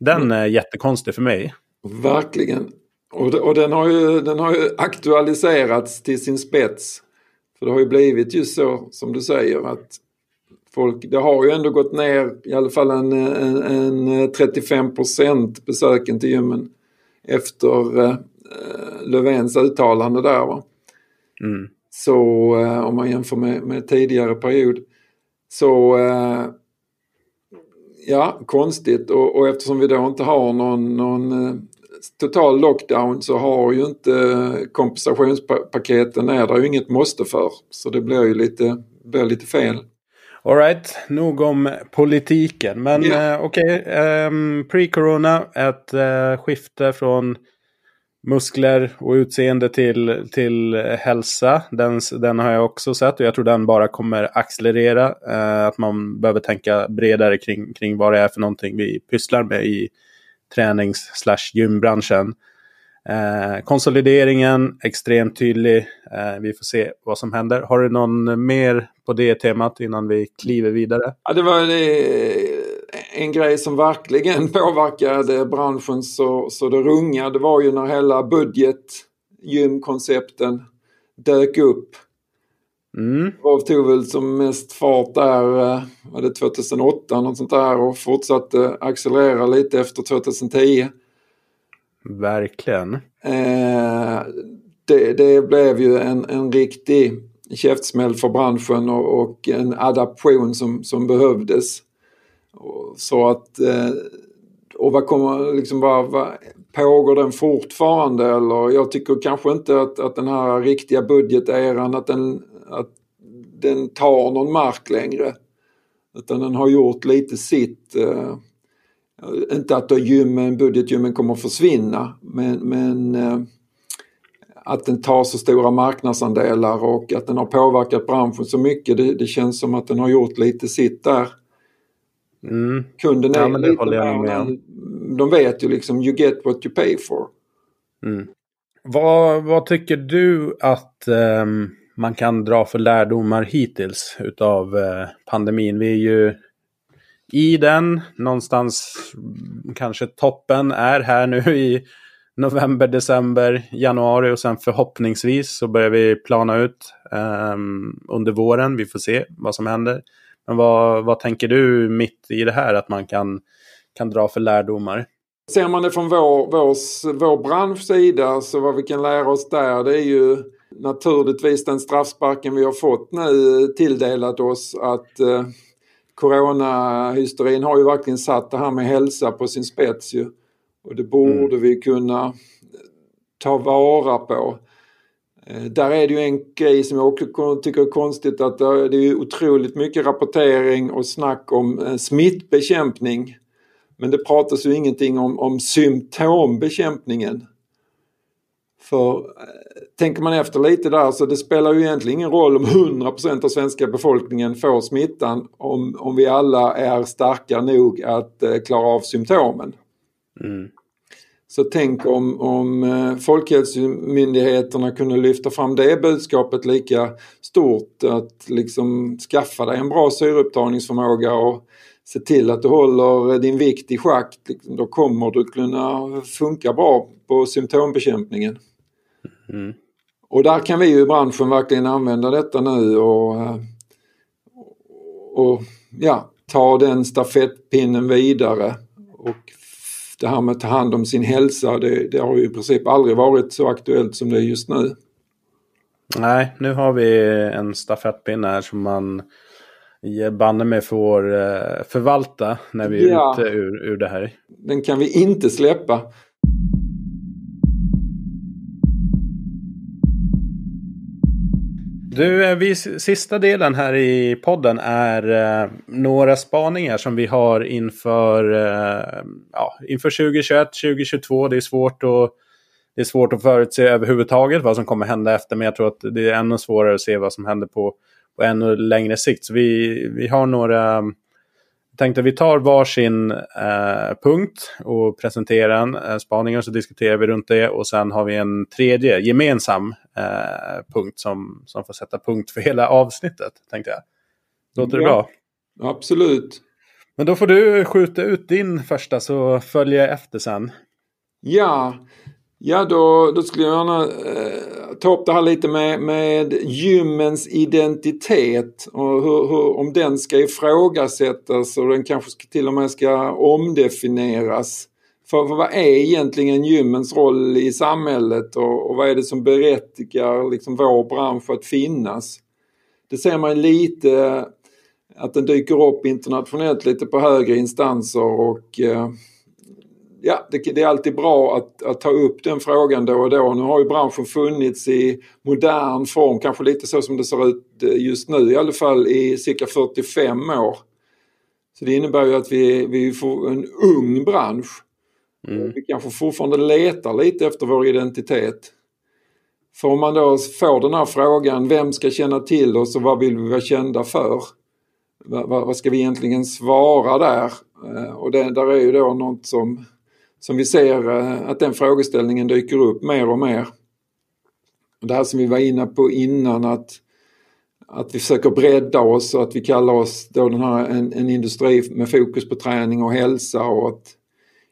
A: Den mm. är jättekonstig för mig.
B: Verkligen. Och, och den, har ju, den har ju aktualiserats till sin spets. För det har ju blivit just så som du säger att folk, det har ju ändå gått ner i alla fall en, en, en 35 procent besöken till gymmen efter eh, Löfvens uttalande där. Va? Mm. Så eh, om man jämför med, med tidigare period. Så eh, ja, konstigt och, och, eftersom vi då inte har någon, någon eh, total lockdown så har ju inte kompensationspaketen är det ju inget måste för. Så det blir ju lite, blir lite fel.
A: Alright, nog om politiken. Men yeah. eh, okej, okay, eh, pre-corona, ett eh, skifte från muskler och utseende till, till hälsa. Den, den har jag också sett och jag tror den bara kommer accelerera. Eh, att man behöver tänka bredare kring, kring vad det är för någonting vi pysslar med i tränings slash gymbranschen. Eh, konsolideringen, extremt tydlig. Eh, vi får se vad som händer. Har du någon mer på det temat innan vi kliver vidare?
B: Ja, det var en grej som verkligen påverkade branschen så, så det runga. Det var ju när hela budgetgymkoncepten dök upp. Mm. Det tog väl som mest fart där, eh, var det 2008 något sånt där och fortsatte accelerera lite efter 2010.
A: Verkligen.
B: Eh, det, det, blev ju en, en riktig käftsmäll för branschen och, och en adaption som, som behövdes. Så att, eh, och vad kommer, liksom vad, vad, pågår den fortfarande eller jag tycker kanske inte att, att den här riktiga budgeteran att den, att den tar någon mark längre. Utan den har gjort lite sitt. Eh, inte att gymmen, budgetgymmen kommer att försvinna men, men eh, att den tar så stora marknadsandelar och att den har påverkat branschen så mycket. Det, det känns som att den har gjort lite sitt där. Mm. Kunden är ja, men det lite jag med De vet ju liksom you get what you pay for.
A: Mm. Vad, vad tycker du att um, man kan dra för lärdomar hittills utav uh, pandemin? Vi är ju i den, någonstans kanske toppen är här nu i november, december, januari och sen förhoppningsvis så börjar vi plana ut um, under våren. Vi får se vad som händer. Men vad, vad tänker du mitt i det här att man kan, kan dra för lärdomar?
B: Ser man det från vår, vår, vår branschs sida så vad vi kan lära oss där det är ju naturligtvis den straffsparken vi har fått nu tilldelat oss att eh, coronahysterin har ju verkligen satt det här med hälsa på sin spets ju. Och det borde mm. vi kunna ta vara på. Eh, där är det ju en grej som jag också tycker är konstigt att det är otroligt mycket rapportering och snack om eh, smittbekämpning. Men det pratas ju ingenting om, om symptombekämpningen. För eh, tänker man efter lite där så det spelar ju egentligen ingen roll om 100% av svenska befolkningen får smittan om, om vi alla är starka nog att klara av symptomen. Mm. Så tänk om, om eh, Folkhälsomyndigheterna kunde lyfta fram det budskapet lika stort. Att liksom skaffa dig en bra syreupptagningsförmåga och se till att du håller din vikt i schack. Då kommer du kunna funka bra på symptombekämpningen. Mm. Och där kan vi ju i branschen verkligen använda detta nu och, eh, och ja, ta den stafettpinnen vidare. Och det här med att ta hand om sin hälsa, det, det har ju i princip aldrig varit så aktuellt som det är just nu.
A: Nej, nu har vi en stafettpinne här som man banne mig får eh, förvalta när vi är ja, ute ur, ur det här.
B: Den kan vi inte släppa.
A: Du, eh, vi, sista delen här i podden är eh, några spaningar som vi har inför, eh, ja, inför 2021, 2022. Det är svårt att det är svårt att förutse överhuvudtaget vad som kommer hända efter, men jag tror att det är ännu svårare att se vad som händer på, på ännu längre sikt. Så vi, vi har några tänkte att vi tar varsin eh, punkt och presenterar en eh, spaning och så diskuterar vi runt det och sen har vi en tredje gemensam eh, punkt som, som får sätta punkt för hela avsnittet. tänkte jag. Låter ja, det bra?
B: Absolut.
A: Men då får du skjuta ut din första så följer jag efter sen.
B: Ja, Ja, då, då skulle jag gärna eh, ta upp det här lite med, med gymmens identitet och hur, hur, om den ska ifrågasättas och den kanske ska, till och med ska omdefinieras. För, för vad är egentligen gymmens roll i samhället och, och vad är det som berättigar liksom vår bransch att finnas? Det ser man lite att den dyker upp internationellt lite på högre instanser och eh, ja, det, det, är alltid bra att, att, ta upp den frågan då och då. Nu har ju branschen funnits i modern form, kanske lite så som det ser ut eh, just nu i alla fall, i cirka 45 år. Så det innebär ju att vi, vi får en ung bransch. Mm. Vi kanske fortfarande letar lite efter vår identitet. För om man då får den här frågan, vem ska känna till oss och vad vill vi vara kända för? Vad, vad ska vi egentligen svara där? Eh, och det, där är ju då något som som vi ser eh, att den frågeställningen dyker upp mer och mer. Det här som vi var inne på innan att, att vi försöker bredda oss och att vi kallar oss då den här en, en industri med fokus på träning och hälsa och att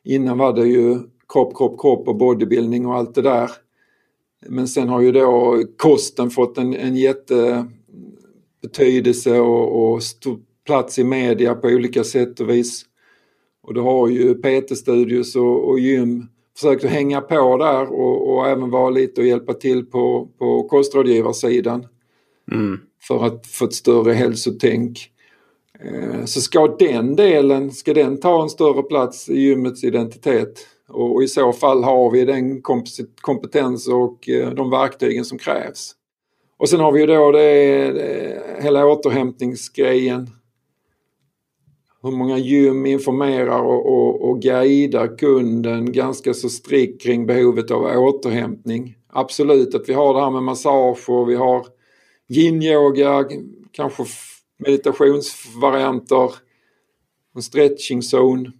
B: innan var det ju kropp, kropp, kropp och bodybuilding och allt det där. Men sen har ju då kosten fått en, en jättebetydelse och, och stor plats i media på olika sätt och vis. Och då har ju PT-studios och, och gym försökt att hänga på där och, och, även vara lite och hjälpa till på, på kostrådgivarsidan. Mm. För att få ett större hälsotänk. Eh, så ska den delen, ska den ta en större plats i gymmets identitet? Och, och i så fall har vi den kompetens och eh, de verktygen som krävs. Och sen har vi ju då det, det hela återhämtningsgrejen hur många gym informerar och, och, och guidar kunden ganska så strikt kring behovet av återhämtning. Absolut att vi har det här med massage och vi har yin-yoga, kanske meditationsvarianter, en stretching zone.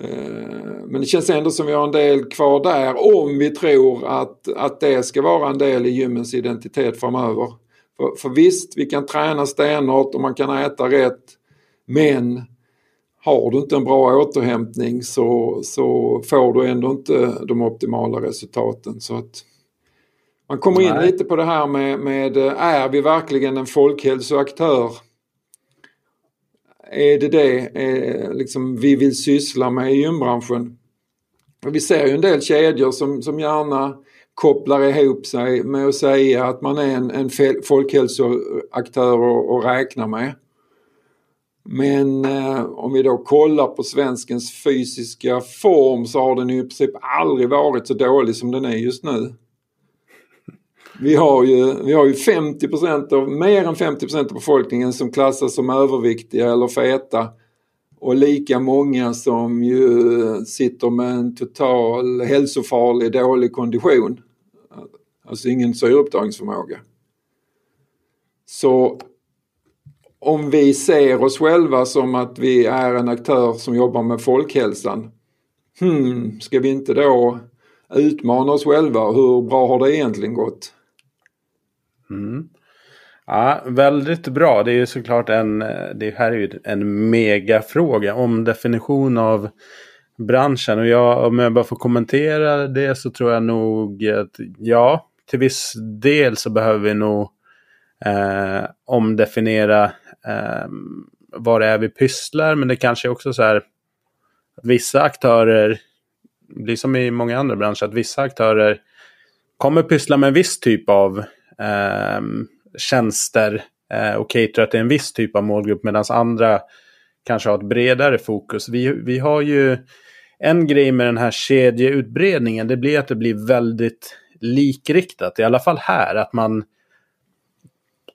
B: Eh, men det känns ändå som vi har en del kvar där om vi tror att, att det ska vara en del i gymmens identitet framöver. För, för visst, vi kan träna stenhårt och man kan äta rätt. Men har du inte en bra återhämtning så, så får du ändå inte de optimala resultaten. Så att man kommer in Nej. lite på det här med, med är vi verkligen en folkhälsoaktör? Är det det är liksom vi vill syssla med i gymbranschen? vi ser ju en del kedjor som, som gärna kopplar ihop sig med att säga att man är en, en folkhälsoaktör att räkna med. Men eh, om vi då kollar på svenskens fysiska form så har den i princip aldrig varit så dålig som den är just nu. Vi har ju, vi har ju 50% av, mer än 50% av befolkningen som klassas som överviktiga eller feta. Och lika många som ju sitter med en total hälsofarlig dålig kondition. Alltså ingen syreupptagningsförmåga. Så om vi ser oss själva som att vi är en aktör som jobbar med folkhälsan hmm, ska vi inte då utmana oss själva? Hur bra har det egentligen gått?
A: Mm. Ja, väldigt bra. Det är ju såklart en, det här är ju en megafråga om definition av branschen. Och jag, om jag bara får kommentera det så tror jag nog att ja, till viss del så behöver vi nog eh, omdefiniera eh, vad det är vi pysslar. Men det kanske också så här att vissa aktörer, blir som i många andra branscher, att vissa aktörer kommer pyssla med en viss typ av eh, tjänster eh, och catera till en viss typ av målgrupp medan andra kanske har ett bredare fokus. Vi, vi har ju en grej med den här kedjeutbredningen, det blir att det blir väldigt likriktat, i alla fall här, att man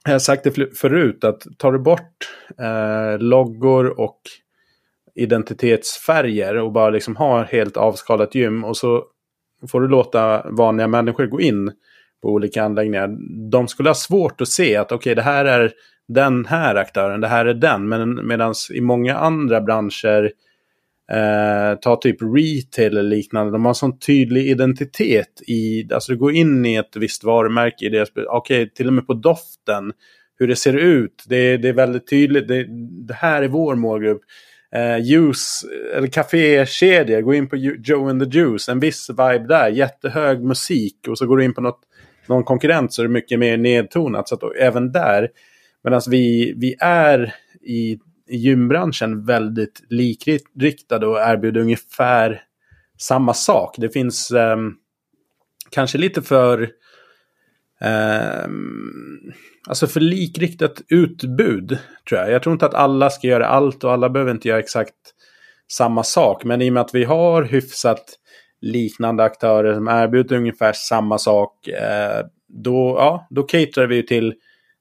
A: jag har sagt det förut, att tar du bort eh, loggor och identitetsfärger och bara liksom har helt avskalat gym och så får du låta vanliga människor gå in på olika anläggningar. De skulle ha svårt att se att okej, okay, det här är den här aktören, det här är den. Men medan i många andra branscher, eh, ta typ retail eller liknande, de har en sån tydlig identitet i, alltså du går in i ett visst varumärke i deras, okej, okay, till och med på doften, hur det ser ut, det, det är väldigt tydligt, det, det här är vår målgrupp. Eh, juice, eller kafékedjor, gå in på Joe and the Juice, en viss vibe där, jättehög musik och så går du in på något, någon konkurrent så är det mycket mer nedtonat. Så att även där, medan vi, vi är i, i gymbranschen väldigt likriktade och erbjuder ungefär samma sak. Det finns eh, kanske lite för eh, alltså för likriktat utbud, tror jag. Jag tror inte att alla ska göra allt och alla behöver inte göra exakt samma sak. Men i och med att vi har hyfsat liknande aktörer som erbjuder ungefär samma sak, eh, då, ja, då caterar vi till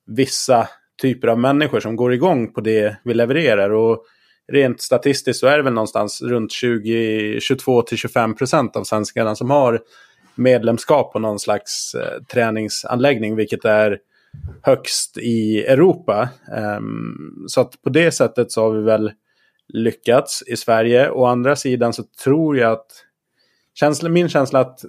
A: vissa typer av människor som går igång på det vi levererar. Och rent statistiskt så är det väl någonstans runt 20, 22 25 procent av svenskarna som har medlemskap på någon slags eh, träningsanläggning, vilket är högst i Europa. Um, så att på det sättet så har vi väl lyckats i Sverige. Å andra sidan så tror jag att känsla, min känsla att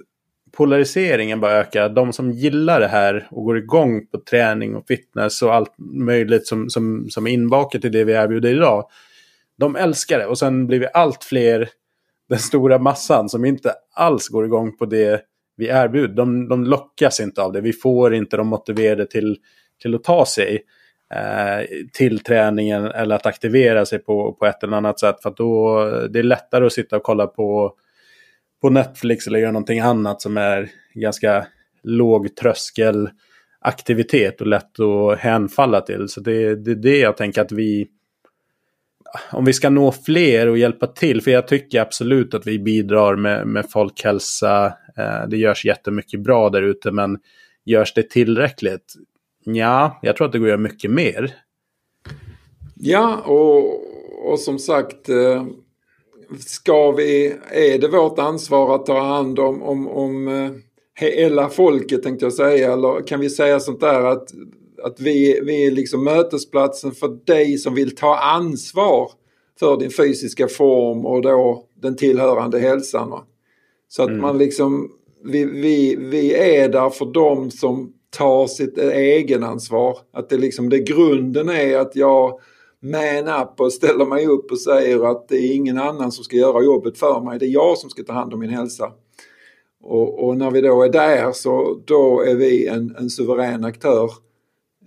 A: polariseringen bara ökar. De som gillar det här och går igång på träning och fitness och allt möjligt som, som, som är inbakat i det vi erbjuder idag. De älskar det och sen blir vi allt fler, den stora massan som inte alls går igång på det vi erbjuder. De, de lockas inte av det. Vi får inte de motiverade till, till att ta sig eh, till träningen eller att aktivera sig på, på ett eller annat sätt. För att då det är lättare att sitta och kolla på, på Netflix eller göra någonting annat som är ganska låg tröskel aktivitet och lätt att hänfalla till. Så det, det är det jag tänker att vi om vi ska nå fler och hjälpa till, för jag tycker absolut att vi bidrar med, med folkhälsa. Eh, det görs jättemycket bra där ute, men görs det tillräckligt? Ja, jag tror att det går att göra mycket mer.
B: Ja, och, och som sagt, eh, ska vi, är det vårt ansvar att ta hand om, om, om eh, hela folket tänkte jag säga, eller kan vi säga sånt där att att vi, vi är liksom mötesplatsen för dig som vill ta ansvar för din fysiska form och då den tillhörande hälsan. Va? Så att mm. man liksom, vi, vi, vi är där för dem som tar sitt egenansvar. Att det liksom, det grunden är att jag man up och ställer mig upp och säger att det är ingen annan som ska göra jobbet för mig. Det är jag som ska ta hand om min hälsa. Och, och när vi då är där så då är vi en, en suverän aktör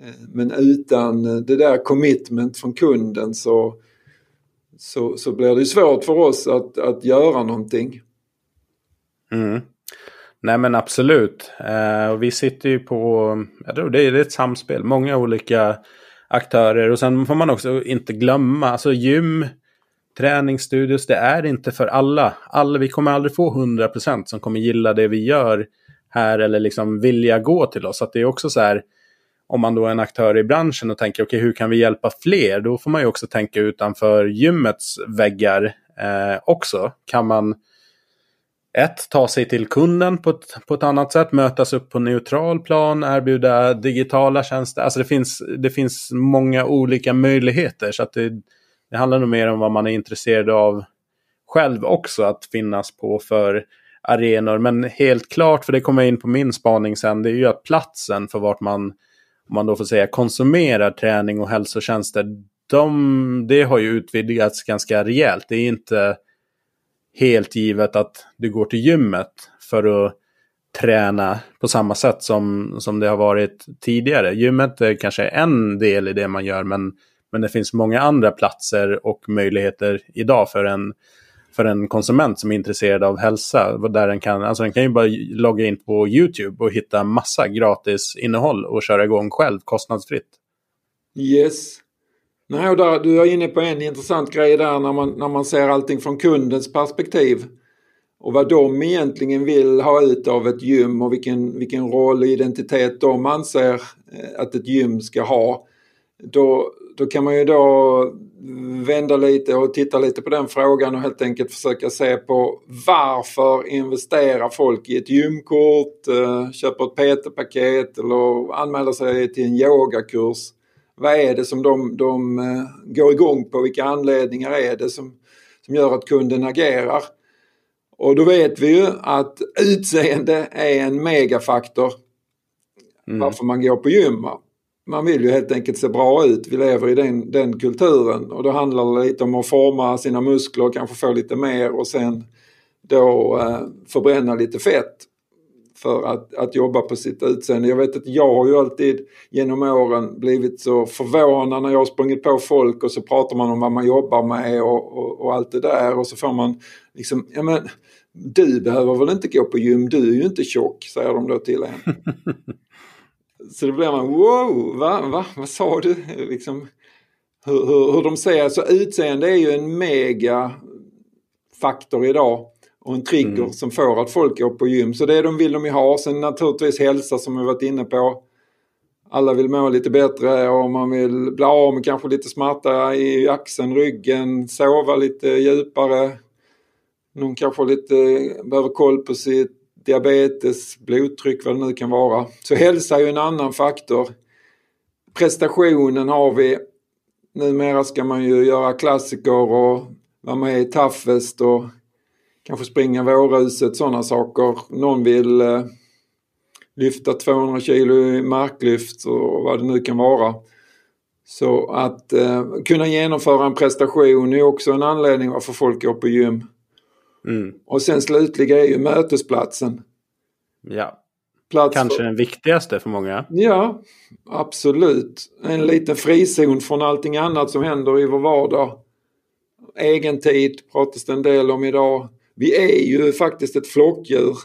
B: eh, men utan det där commitment från kunden så, så, så blir det svårt för oss att, att göra någonting.
A: Mm. Nej men absolut. Eh, och vi sitter ju på, jag tror det är ett samspel, många olika aktörer. Och sen får man också inte glömma, alltså gym, träningsstudios, det är inte för alla. alla vi kommer aldrig få 100% som kommer gilla det vi gör här eller liksom vilja gå till oss. Så att det är också så här, om man då är en aktör i branschen och tänker okej okay, hur kan vi hjälpa fler? Då får man ju också tänka utanför gymmets väggar eh, också. Kan man ett, ta sig till kunden på ett, på ett annat sätt, mötas upp på neutral plan, erbjuda digitala tjänster. Alltså det finns, det finns många olika möjligheter. Så att det, det handlar nog mer om vad man är intresserad av själv också att finnas på för arenor. Men helt klart, för det kommer jag in på min spaning sen, det är ju att platsen för vart man, om man då får säga, konsumerar träning och hälsotjänster, de, det har ju utvidgats ganska rejält. Det är inte helt givet att du går till gymmet för att träna på samma sätt som, som det har varit tidigare. Gymmet är kanske en del i det man gör, men, men det finns många andra platser och möjligheter idag för en, för en konsument som är intresserad av hälsa. Där den, kan, alltså den kan ju bara logga in på YouTube och hitta massa gratis innehåll och köra igång själv kostnadsfritt.
B: Yes. Nej, och där, du är inne på en intressant grej där när man, när man ser allting från kundens perspektiv. Och vad de egentligen vill ha ut av ett gym och vilken, vilken roll och identitet de anser eh, att ett gym ska ha. Då, då kan man ju då vända lite och titta lite på den frågan och helt enkelt försöka se på varför investerar folk i ett gymkort, eh, köper ett PT-paket eller anmäler sig till en yogakurs. Vad är det som de, de eh, går igång på? Vilka anledningar är det som, som gör att kunden agerar? Och då vet vi ju att utseende är en megafaktor mm. varför man går på gym. Man vill ju helt enkelt se bra ut. Vi lever i den, den kulturen och då handlar det lite om att forma sina muskler och kanske få lite mer och sen då eh, förbränna lite fett för att, att jobba på sitt utseende. Jag vet att jag har ju alltid genom åren blivit så förvånad när jag har sprungit på folk och så pratar man om vad man jobbar med och, och, och allt det där och så får man liksom, ja men du behöver väl inte gå på gym, du är ju inte tjock, säger de då till en. så då blir man wow, va, va, vad sa du? Liksom, hur, hur, hur de säger, så utseende är ju en mega faktor idag och en trigger mm. som får att folk går på gym. Så det de vill de ju ha. Sen naturligtvis hälsa som vi varit inne på. Alla vill må lite bättre och man vill bli av med kanske lite smärta i axeln, ryggen, sova lite djupare. Någon kanske lite, behöver koll på sitt diabetes, blodtryck, vad det nu kan vara. Så hälsa är ju en annan faktor. Prestationen har vi. Numera ska man ju göra klassiker och vara med i Toughest och kanske springa vårruset, sådana saker. Någon vill eh, lyfta 200 kilo i marklyft och vad det nu kan vara. Så att eh, kunna genomföra en prestation är också en anledning varför folk går på gym. Mm. Och sen slutligen är ju mötesplatsen.
A: Ja. Plats Kanske för... den viktigaste för många.
B: Ja, absolut. En liten frizon från allting annat som händer i vår vardag. Egen tid pratas det en del om idag. Vi är ju faktiskt ett flockdjur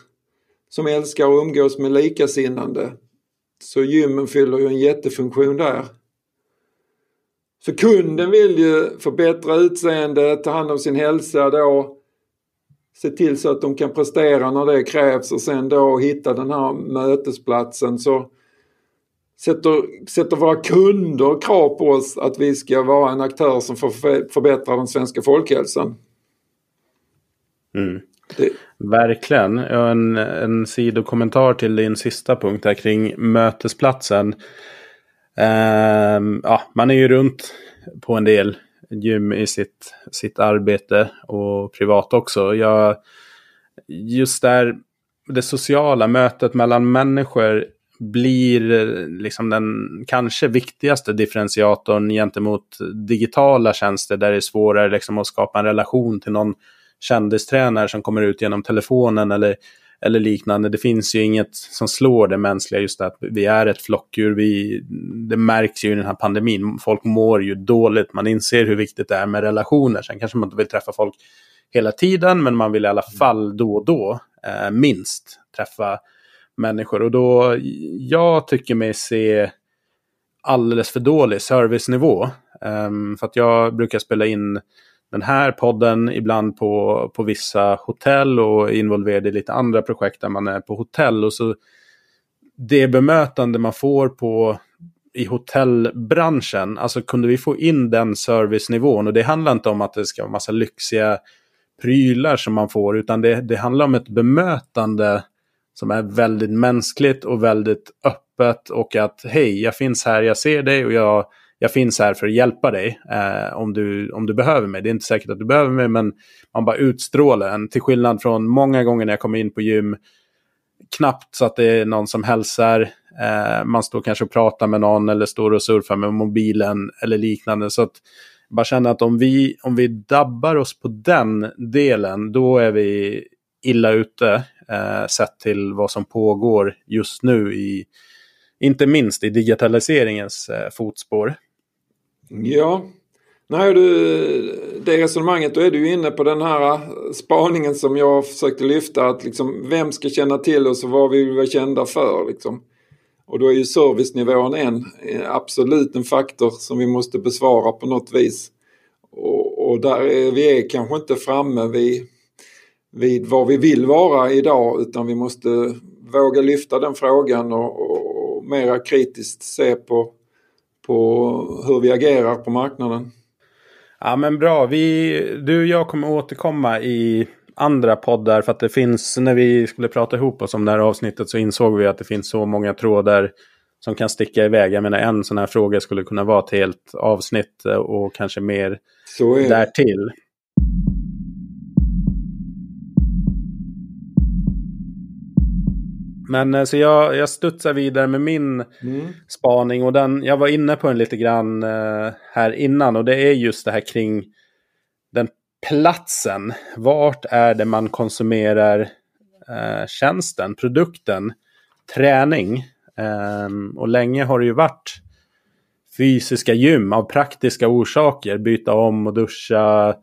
B: som älskar att umgås med likasinnande. Så gymmen fyller ju en jättefunktion där. Så kunden vill ju förbättra utseendet, ta hand om sin hälsa då. Se till så att de kan prestera när det krävs och sen då hitta den här mötesplatsen. Så sätter, sätter våra kunder krav på oss att vi ska vara en aktör som förbättrar den svenska folkhälsan.
A: Mm. Det... Verkligen. En, en sidokommentar till din sista punkt här kring mötesplatsen. Um, ja, man är ju runt på en del gym i sitt, sitt arbete och privat också. Jag, just där det sociala mötet mellan människor blir liksom den kanske viktigaste differentiatorn gentemot digitala tjänster där det är svårare liksom att skapa en relation till någon kändistränare som kommer ut genom telefonen eller, eller liknande. Det finns ju inget som slår det mänskliga, just att vi är ett flockdjur. Vi, det märks ju i den här pandemin. Folk mår ju dåligt. Man inser hur viktigt det är med relationer. Sen kanske man inte vill träffa folk hela tiden, men man vill i alla fall då och då eh, minst träffa människor. Och då, jag tycker mig se alldeles för dålig servicenivå. Um, för att jag brukar spela in den här podden, ibland på, på vissa hotell och involverad i lite andra projekt där man är på hotell. Och så det bemötande man får på i hotellbranschen, alltså kunde vi få in den servicenivån och det handlar inte om att det ska vara massa lyxiga prylar som man får utan det, det handlar om ett bemötande som är väldigt mänskligt och väldigt öppet och att hej, jag finns här, jag ser dig och jag jag finns här för att hjälpa dig eh, om, du, om du behöver mig. Det är inte säkert att du behöver mig, men man bara utstrålar en. Till skillnad från många gånger när jag kommer in på gym, knappt så att det är någon som hälsar. Eh, man står kanske och pratar med någon eller står och surfar med mobilen eller liknande. Så att jag bara känner att om vi, om vi dabbar oss på den delen, då är vi illa ute eh, sett till vad som pågår just nu i, inte minst i digitaliseringens eh, fotspår.
B: Ja, Nej, du, det resonemanget, då är du inne på den här eh, spaningen som jag försökte lyfta. Att liksom, vem ska känna till oss och vad vi vill vara kända för? Liksom. Och då är ju servicenivån en eh, absolut en faktor som vi måste besvara på något vis. Och, och där är vi är kanske inte framme vid, vid vad vi vill vara idag utan vi måste våga lyfta den frågan och, och, och mera kritiskt se på, på hur vi agerar på marknaden.
A: Ja men bra, vi, du och jag kommer återkomma i andra poddar för att det finns, när vi skulle prata ihop oss om det här avsnittet så insåg vi att det finns så många trådar som kan sticka iväg. Jag menar en sån här fråga skulle kunna vara ett helt avsnitt och kanske mer därtill. Men eh, så jag, jag studsar vidare med min mm. spaning och den, jag var inne på den lite grann uh, här innan och det är just det här kring den platsen. Vart är det man konsumerar uh, tjänsten, produkten, träning? Um, och länge har det ju varit fysiska gym av praktiska orsaker. Byta om och duscha,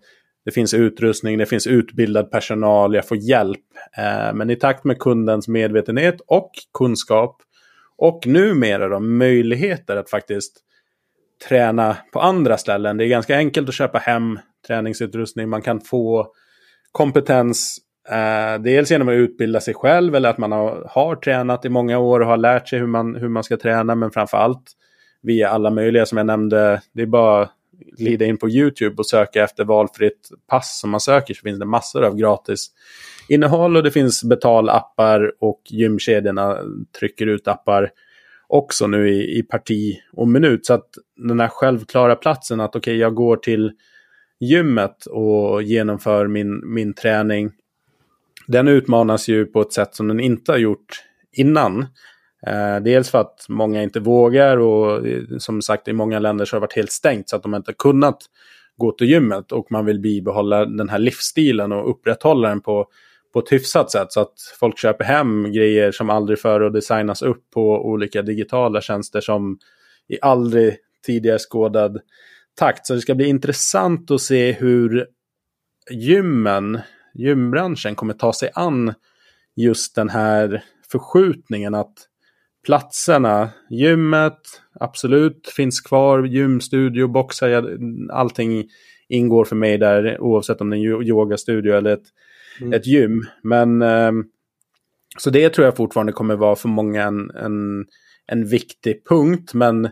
A: det finns utrustning, det finns utbildad personal, jag får hjälp. Eh, men i takt med kundens medvetenhet och kunskap och numera då möjligheter att faktiskt träna på andra ställen. Det är ganska enkelt att köpa hem träningsutrustning. Man kan få kompetens eh, dels genom att utbilda sig själv eller att man har, har tränat i många år och har lärt sig hur man, hur man ska träna. Men framför allt via alla möjliga som jag nämnde. Det är bara glida in på YouTube och söka efter valfritt pass som man söker så finns det massor av gratis innehåll och det finns betalappar och gymkedjorna trycker ut appar också nu i, i parti och minut. Så att den här självklara platsen att okej, okay, jag går till gymmet och genomför min, min träning. Den utmanas ju på ett sätt som den inte har gjort innan. Eh, dels för att många inte vågar och eh, som sagt i många länder så har det varit helt stängt så att de inte kunnat gå till gymmet och man vill bibehålla den här livsstilen och upprätthålla den på, på ett hyfsat sätt så att folk köper hem grejer som aldrig förr och designas upp på olika digitala tjänster som i aldrig tidigare skådad takt. Så det ska bli intressant att se hur gymmen, gymbranschen kommer ta sig an just den här förskjutningen att platserna, gymmet, absolut finns kvar, gymstudio, boxar, allting ingår för mig där oavsett om det är en yogastudio eller ett, mm. ett gym. Men eh, så det tror jag fortfarande kommer vara för många en, en, en viktig punkt. Men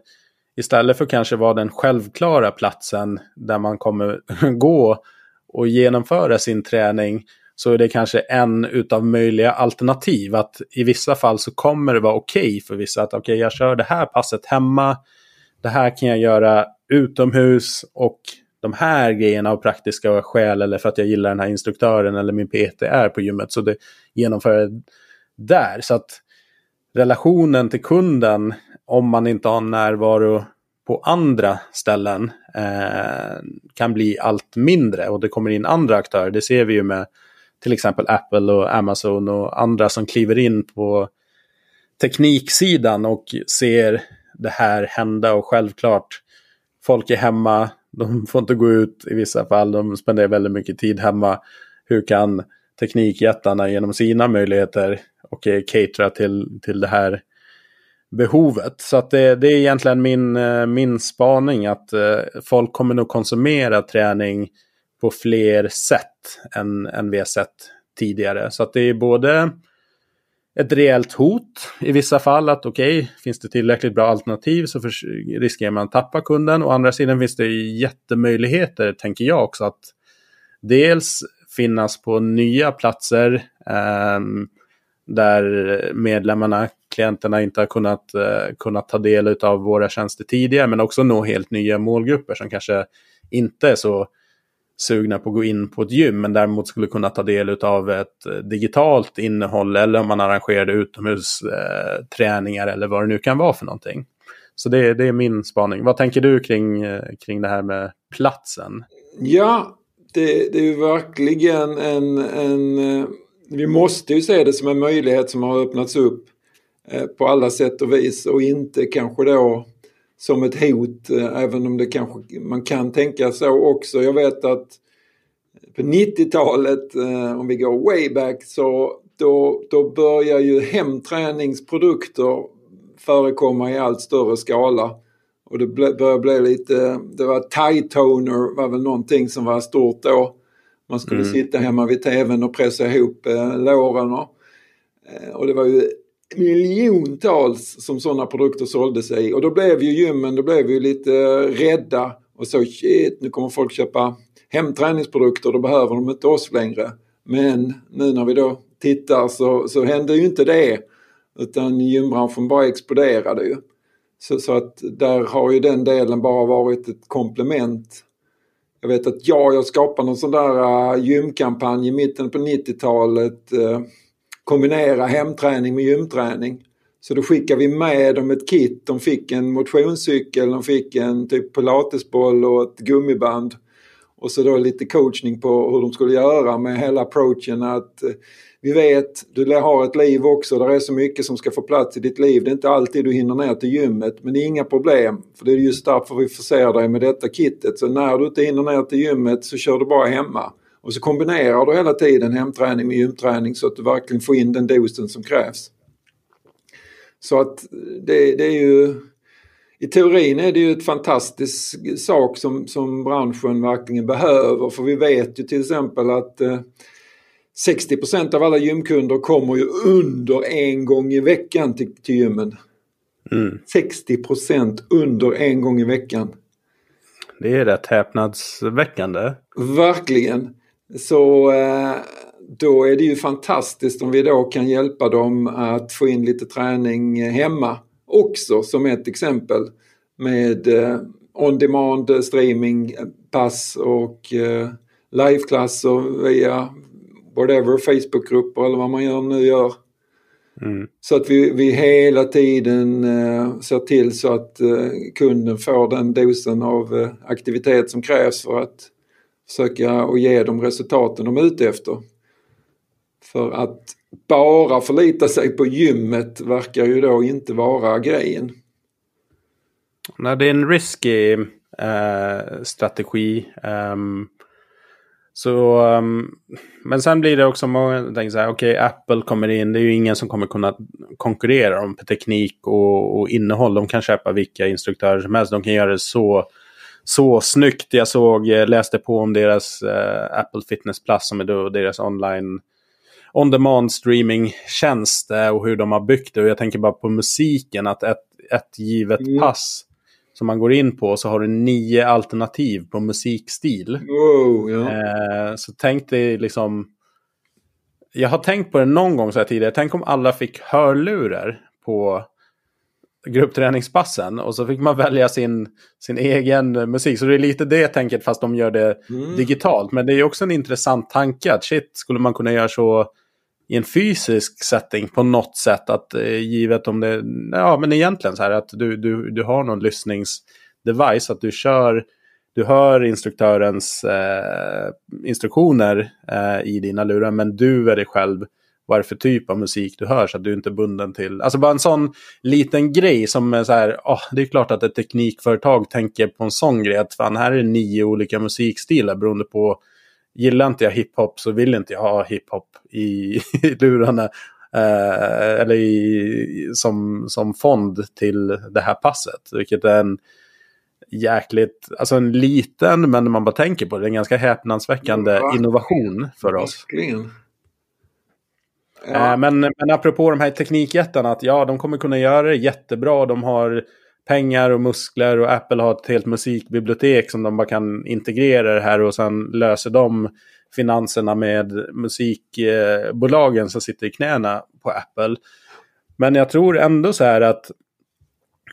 A: istället för kanske vara den självklara platsen där man kommer gå och genomföra sin träning så är det kanske en utav möjliga alternativ. Att i vissa fall så kommer det vara okej okay för vissa att okej, okay, jag kör det här passet hemma. Det här kan jag göra utomhus och de här grejerna av praktiska skäl eller för att jag gillar den här instruktören eller min PT är på gymmet. Så det genomför jag där. Så att relationen till kunden, om man inte har närvaro på andra ställen, eh, kan bli allt mindre och det kommer in andra aktörer. Det ser vi ju med till exempel Apple och Amazon och andra som kliver in på tekniksidan och ser det här hända och självklart folk är hemma, de får inte gå ut i vissa fall, de spenderar väldigt mycket tid hemma. Hur kan teknikjättarna genom sina möjligheter och eh, catera till, till det här behovet. Så att det, det är egentligen min, eh, min spaning att eh, folk kommer nog konsumera träning på fler sätt än, än vi har sett tidigare. Så att det är både ett rejält hot i vissa fall att okej, okay, finns det tillräckligt bra alternativ så riskerar man att tappa kunden. Å andra sidan finns det jättemöjligheter, tänker jag också, att dels finnas på nya platser eh, där medlemmarna klienterna inte har kunnat, eh, kunnat ta del av våra tjänster tidigare. Men också nå helt nya målgrupper som kanske inte är så sugna på att gå in på ett gym men däremot skulle kunna ta del av ett eh, digitalt innehåll eller om man arrangerade utomhusträningar eh, eller vad det nu kan vara för någonting. Så det, det är min spaning. Vad tänker du kring, eh, kring det här med platsen?
B: Ja, det, det är ju verkligen en, en... Vi måste ju se det som en möjlighet som har öppnats upp på alla sätt och vis och inte kanske då som ett hot, eh, även om det kanske man kan tänka så också. Jag vet att på 90-talet, eh, om vi går way back, så då, då börjar ju hemträningsprodukter förekomma i allt större skala. Och det började bli lite, det var tie toner var väl någonting som var stort då. Man skulle mm. sitta hemma vid tvn och pressa ihop eh, låren. Och, eh, och det var ju miljontals som sådana produkter sålde sig och då blev ju gymmen, då blev vi lite rädda och så shit, nu kommer folk köpa hemträningsprodukter, då behöver de inte oss längre. Men nu när vi då tittar så, så hände ju inte det. Utan gymbranschen bara exploderade ju. Så, så, att där har ju den delen bara varit ett komplement. Jag vet att jag, jag skapade någon sån där äh, gymkampanj i mitten på 90-talet. Kombinera hemträning med gymträning. Så då skickade vi med dem ett kit. De fick en motionscykel, de fick en typ pilatesboll och ett gummiband. Och så då lite coachning på hur de skulle göra med hela approachen att eh, vi vet, du har ett liv också, det är så mycket som ska få plats i ditt liv. Det är inte alltid du hinner ner till gymmet, men det är inga problem. För det är just därför vi förser dig med detta kittet. Så när du inte hinner ner till gymmet så kör du bara hemma. Och så kombinerar du hela tiden hemträning med gymträning så att du verkligen får in den dosen som krävs. Så att det, det är ju i teorin är det ju ett fantastisk sak som, som branschen verkligen behöver för vi vet ju till exempel att eh, 60% av alla gymkunder kommer ju under en gång i veckan till, till gymmen. Mm. 60% under en gång i veckan.
A: Det är rätt häpnadsväckande.
B: Verkligen. Så eh, då är det ju fantastiskt om vi då kan hjälpa dem att få in lite träning hemma också som ett exempel med eh, on-demand streaming pass och eh, liveklasser via whatever, Facebookgrupper eller vad man gör nu gör. Mm. Så att vi, vi hela tiden eh, ser till så att eh, kunden får den dosen av eh, aktivitet som krävs för att försöka och ge dem resultaten de är ute efter. För att bara förlita sig på gymmet verkar ju då inte vara grejen.
A: Nej, det är en risky eh, strategi. Um, så, um, men sen blir det också många som tänker så här, okej okay, Apple kommer in, det är ju ingen som kommer kunna konkurrera om teknik och, och, innehåll. De kan köpa vilka instruktörer som helst, de kan göra det så, så snyggt. Jag såg, eh, läste på om deras uh, Apple Fitness Plus som är då deras online on-demand streaming-tjänst uh, och hur de har byggt det. Och jag tänker bara på musiken, att ett, ett givet mm. pass som man går in på så har du nio alternativ på musikstil.
B: Wow, ja.
A: eh, så tänk dig liksom... Jag har tänkt på det någon gång så här tidigare. Tänk om alla fick hörlurar på gruppträningspassen och så fick man välja sin, sin egen musik. Så det är lite det tänket fast de gör det mm. digitalt. Men det är också en intressant tanke att shit, skulle man kunna göra så i en fysisk setting på något sätt. Att eh, givet om det, ja men egentligen så här att du, du, du har någon lyssningsdevice, att du kör, du hör instruktörens eh, instruktioner eh, i dina lurar, men du väljer själv vad det är för typ av musik du hör så att du inte är bunden till... Alltså bara en sån liten grej som är så här, oh, det är klart att ett teknikföretag tänker på en sån grej, att fan här är nio olika musikstilar beroende på gillar inte jag hiphop så vill inte jag ha hiphop i, i lurarna. Eh, eller i, som, som fond till det här passet. Vilket är en jäkligt, alltså en liten, men när man bara tänker på det, en ganska häpnadsväckande ja, innovation för oss. Verkligen. Ja. Eh, men, men apropå de här teknikjättarna, att ja, de kommer kunna göra det jättebra. De har pengar och muskler och Apple har ett helt musikbibliotek som de bara kan integrera det här och sen löser de finanserna med musikbolagen som sitter i knäna på Apple. Men jag tror ändå så här att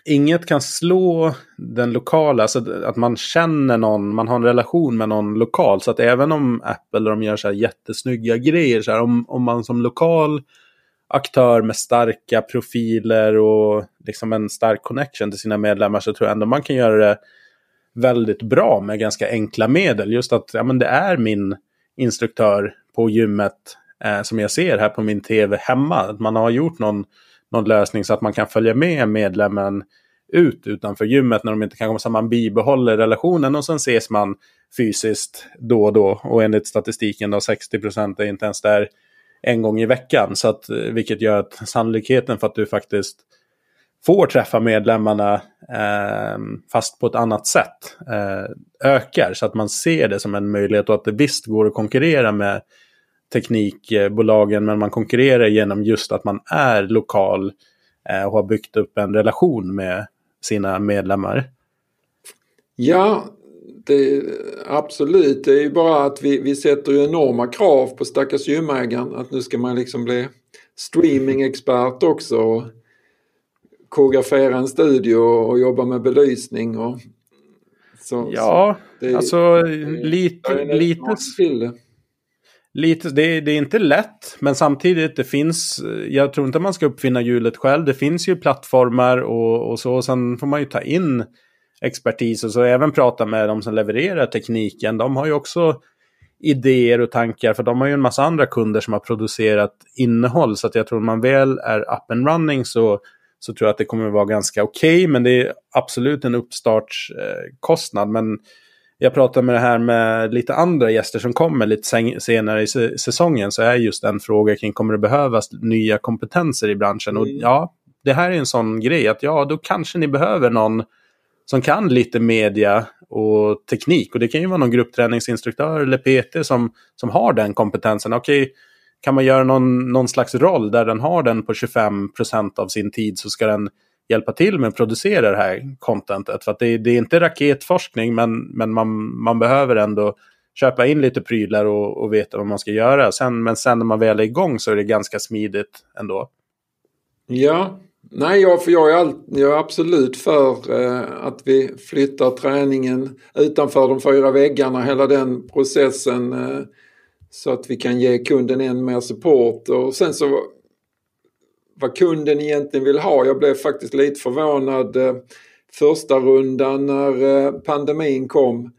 A: inget kan slå den lokala, alltså att man känner någon, man har en relation med någon lokal. Så att även om Apple de gör så här jättesnygga grejer, så här, om, om man som lokal aktör med starka profiler och liksom en stark connection till sina medlemmar så tror jag ändå man kan göra det väldigt bra med ganska enkla medel. Just att ja, men det är min instruktör på gymmet eh, som jag ser här på min tv hemma. Att man har gjort någon, någon lösning så att man kan följa med medlemmen ut utanför gymmet när de inte kan komma. Så man bibehåller relationen och sen ses man fysiskt då och då. Och enligt statistiken då 60 procent är inte ens där en gång i veckan. Så att, eh, vilket gör att sannolikheten för att du faktiskt får träffa medlemmarna eh, fast på ett annat sätt eh, ökar. Så att man ser det som en möjlighet och att det visst går att konkurrera med teknikbolagen men man konkurrerar genom just att man är lokal eh, och har byggt upp en relation med sina medlemmar.
B: Ja, det, absolut. Det är ju bara att vi, vi sätter ju enorma krav på stackars gymägaren att nu ska man liksom bli streaming-expert också. Och koreografera en studio och jobba med belysning. Och,
A: så, ja, så det, alltså det, lite... Lite Lite, det, det, är inte lätt, men samtidigt det finns, jag tror inte man ska uppfinna hjulet själv. Det finns ju plattformar och, och så. Och sen får man ju ta in expertis och så även prata med de som levererar tekniken. De har ju också idéer och tankar, för de har ju en massa andra kunder som har producerat innehåll. Så att jag tror man väl är up and running så, så tror jag att det kommer vara ganska okej. Okay, men det är absolut en uppstartskostnad. men jag pratade med det här med lite andra gäster som kommer lite senare i säsongen. Så är just en fråga kring kommer det behövas nya kompetenser i branschen? Mm. Och ja, det här är en sån grej att ja, då kanske ni behöver någon som kan lite media och teknik. Och det kan ju vara någon gruppträningsinstruktör eller PT som, som har den kompetensen. Okej, kan man göra någon, någon slags roll där den har den på 25% av sin tid så ska den hjälpa till med att producera det här contentet. För att det, det är inte raketforskning men, men man, man behöver ändå köpa in lite prylar och, och veta vad man ska göra. Sen, men sen när man väl är igång så är det ganska smidigt ändå.
B: Ja, Nej, jag, för jag, är all, jag är absolut för eh, att vi flyttar träningen utanför de fyra väggarna, hela den processen eh, så att vi kan ge kunden än mer support. Och sen så vad kunden egentligen vill ha. Jag blev faktiskt lite förvånad eh, första rundan när eh, pandemin kom.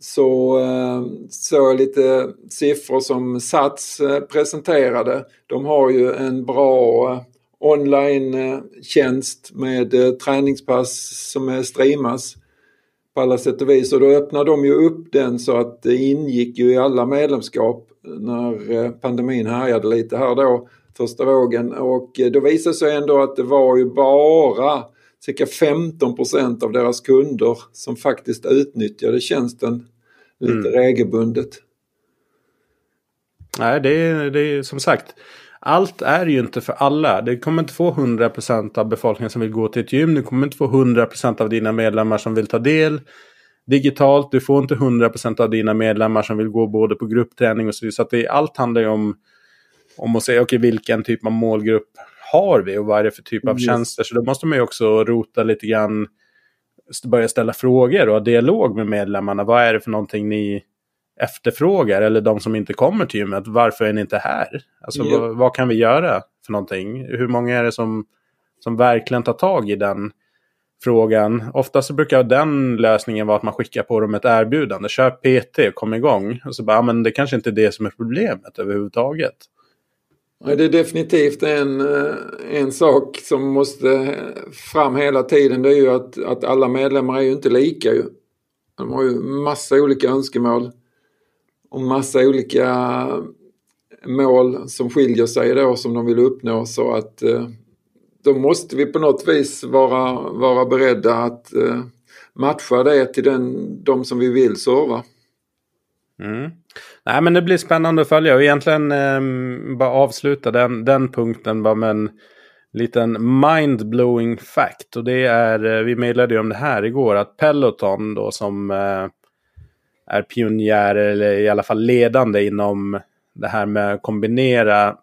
B: Så eh, såg jag lite siffror som Sats presenterade. De har ju en bra online-tjänst med träningspass som är streamas på alla sätt och vis. Och då öppnade de ju upp den så att det ingick ju i alla medlemskap när pandemin härjade lite här då, första vågen. Och eh, då visade sig ändå att det var ju bara cirka 15% av deras kunder som faktiskt utnyttjade tjänsten lite mm. regelbundet.
A: Nej, det är, det är som sagt allt är ju inte för alla. Det kommer inte få 100% av befolkningen som vill gå till ett gym. Du kommer inte få 100% av dina medlemmar som vill ta del digitalt. Du får inte 100% av dina medlemmar som vill gå både på gruppträning och så vidare. Så det, allt handlar ju om, om att säga okay, vilken typ av målgrupp har vi och vad är det för typ av yes. tjänster. Så då måste man ju också rota lite grann, börja ställa frågor och ha dialog med medlemmarna. Vad är det för någonting ni efterfrågar eller de som inte kommer till gymmet, varför är ni inte här? Alltså vad, vad, kan vi göra för någonting? Hur många är det som, som verkligen tar tag i den frågan? Oftast brukar den lösningen vara att man skickar på dem ett erbjudande. Köp PT, kom igång. Och så bara, men det kanske inte är det som är problemet överhuvudtaget.
B: Ja, det är definitivt en, eh, en sak som måste fram hela tiden. Det är ju att, att alla medlemmar är ju inte lika. De har ju massa olika önskemål och massa olika mål som skiljer sig då som de vill uppnå så att eh, då måste vi på något vis vara, vara beredda att eh, matcha det till den, de som vi vill serva.
A: Mm. Nej men det blir spännande att följa och egentligen eh, bara avsluta den, den punkten bara med en liten mind-blowing fact. Och det är, eh, vi mejlade ju om det här igår, att Peloton då som eh, är pionjärer eller i alla fall ledande inom det här med att kombinera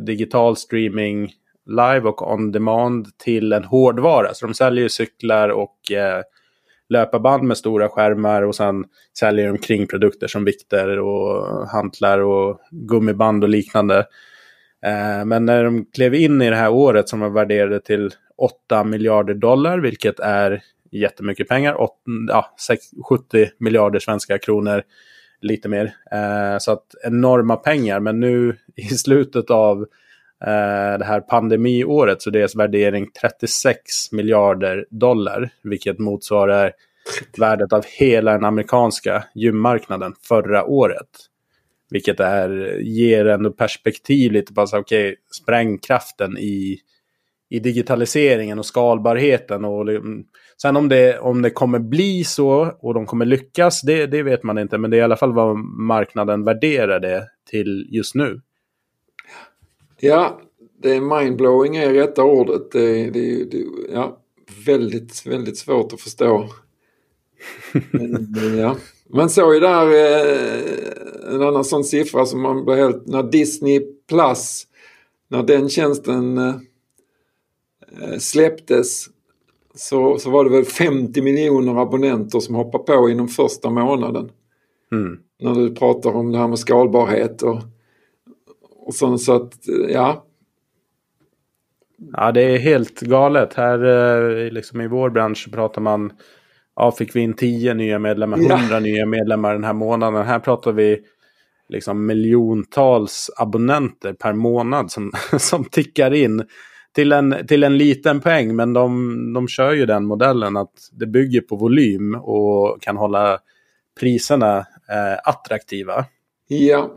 A: digital streaming live och on demand till en hårdvara. Så de säljer ju cyklar och eh, löparband med stora skärmar och sen säljer de kringprodukter som vikter och hantlar och gummiband och liknande. Eh, men när de klev in i det här året som var värderade till 8 miljarder dollar, vilket är jättemycket pengar, 8, ja, 70 miljarder svenska kronor, lite mer. Eh, så att enorma pengar, men nu i slutet av Eh, det här pandemiåret så deras värdering 36 miljarder dollar, vilket motsvarar värdet av hela den amerikanska gymmarknaden förra året. Vilket är, ger ändå perspektiv lite på alltså, okay, sprängkraften i, i digitaliseringen och skalbarheten. Och, liksom, sen om det, om det kommer bli så och de kommer lyckas, det, det vet man inte. Men det är i alla fall vad marknaden värderar det till just nu.
B: Ja, det är mindblowing är rätta ordet. Det, det, det, ja, väldigt, väldigt svårt att förstå. Men, ja. Man såg ju där eh, en annan sån siffra som man blev helt... När Disney Plus, när den tjänsten eh, släpptes så, så var det väl 50 miljoner abonnenter som hoppade på inom första månaden. Mm. När du pratar om det här med skalbarhet och, och sånt så att ja.
A: Ja det är helt galet. Här eh, liksom i vår bransch pratar man ja, fick vi in 10 nya medlemmar, 100 ja. nya medlemmar den här månaden. Här pratar vi liksom miljontals abonnenter per månad som, som tickar in till en, till en liten peng. Men de, de kör ju den modellen att det bygger på volym och kan hålla priserna eh, attraktiva.
B: Ja,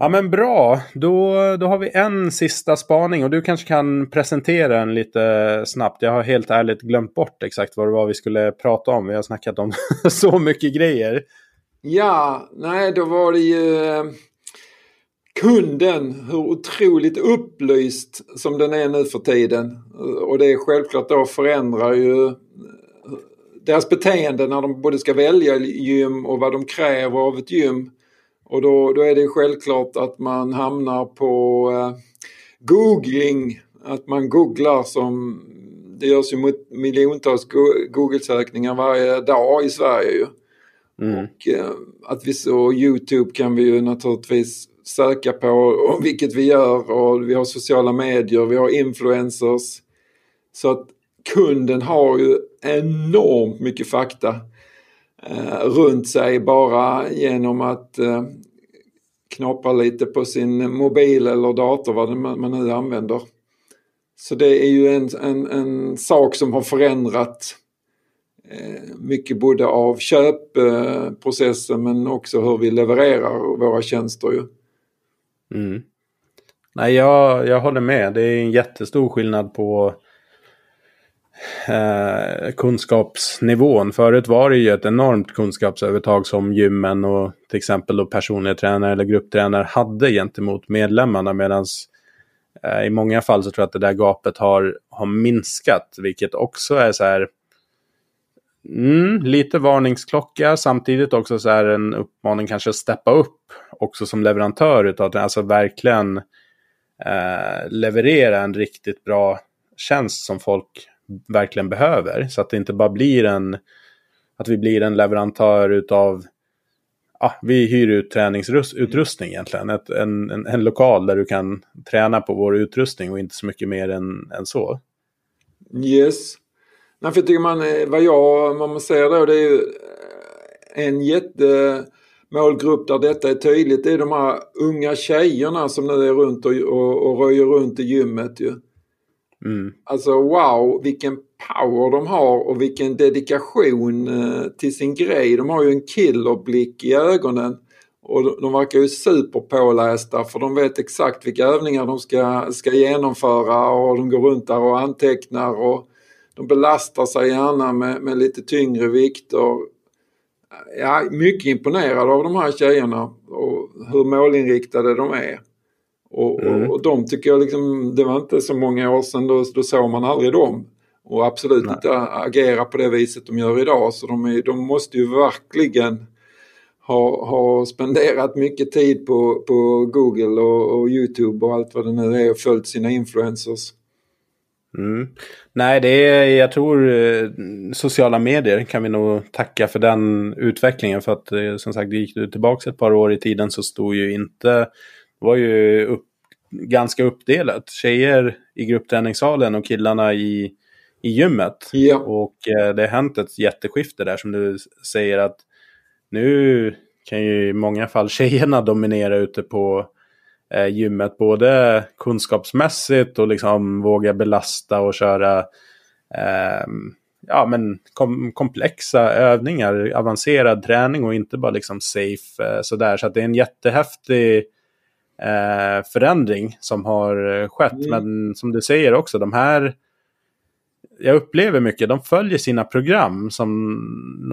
A: Ja men bra, då, då har vi en sista spaning och du kanske kan presentera den lite snabbt. Jag har helt ärligt glömt bort exakt vad det var vi skulle prata om. Vi har snackat om så mycket grejer.
B: Ja, nej då var det ju eh, kunden, hur otroligt upplyst som den är nu för tiden. Och det är självklart då förändrar ju eh, deras beteende när de både ska välja gym och vad de kräver av ett gym. Och då, då är det självklart att man hamnar på eh, googling, att man googlar som det görs ju miljontals Google-sökningar varje dag i Sverige ju. Mm. Och eh, att vi så Youtube kan vi ju naturligtvis söka på, och vilket vi gör och vi har sociala medier, vi har influencers. Så att kunden har ju enormt mycket fakta Eh, runt sig bara genom att eh, lite på sin mobil eller dator, vad man, man nu använder. Så det är ju en, en, en sak som har förändrat eh, mycket både av köpprocessen men också hur vi levererar våra tjänster. Ju.
A: Mm. Nej, jag, jag håller med. Det är en jättestor skillnad på eh, kunskapsnivån. Förut var det ju ett enormt kunskapsövertag som gymmen och till exempel då personliga tränare eller grupptränare hade gentemot medlemmarna. Medan eh, i många fall så tror jag att det där gapet har, har minskat. Vilket också är så här Mm, lite varningsklocka, samtidigt också så är en uppmaning kanske att steppa upp också som leverantör utav det. Alltså verkligen eh, leverera en riktigt bra tjänst som folk verkligen behöver. Så att det inte bara blir en, att vi blir en leverantör utav, ja, vi hyr ut träningsutrustning egentligen. Ett, en, en, en, lokal där du kan träna på vår utrustning och inte så mycket mer än, än så.
B: Yes. Nej, för jag tycker man, eh, vad jag, man säger då, det är ju eh, en jättemålgrupp där detta är tydligt. Det är de här unga tjejerna som nu är runt och, och, och röjer runt i gymmet ju. Mm. Alltså wow, vilken power de har och vilken dedikation eh, till sin grej. De har ju en killerblick i ögonen. Och de, de verkar ju superpålästa för de vet exakt vilka övningar de ska, ska genomföra och de går runt där och antecknar och de belastar sig gärna med, med lite tyngre vikter. Jag är mycket imponerad av de här tjejerna och hur målinriktade de är. Och, mm. och, de tycker jag liksom, det var inte så många år sedan, då, då såg man aldrig dem. Och absolut Nej. inte agera på det viset de gör idag. Så de, är, de måste ju verkligen har, har spenderat mycket tid på, på Google och, och Youtube och allt vad det nu är och följt sina influencers.
A: Mm. Nej, det är, jag tror eh, sociala medier kan vi nog tacka för den utvecklingen. För att eh, som sagt, gick du tillbaka ett par år i tiden så stod ju inte, var ju upp, ganska uppdelat. Tjejer i gruppträningssalen och killarna i, i gymmet.
B: Ja.
A: Och eh, det har hänt ett jätteskifte där som du säger att nu kan ju i många fall tjejerna dominera ute på eh, gymmet. Både kunskapsmässigt och liksom våga belasta och köra eh, ja, men kom, komplexa övningar, avancerad träning och inte bara liksom safe eh, sådär. Så att det är en jättehäftig eh, förändring som har eh, skett. Mm. Men som du säger också, de här jag upplever mycket, de följer sina program. Som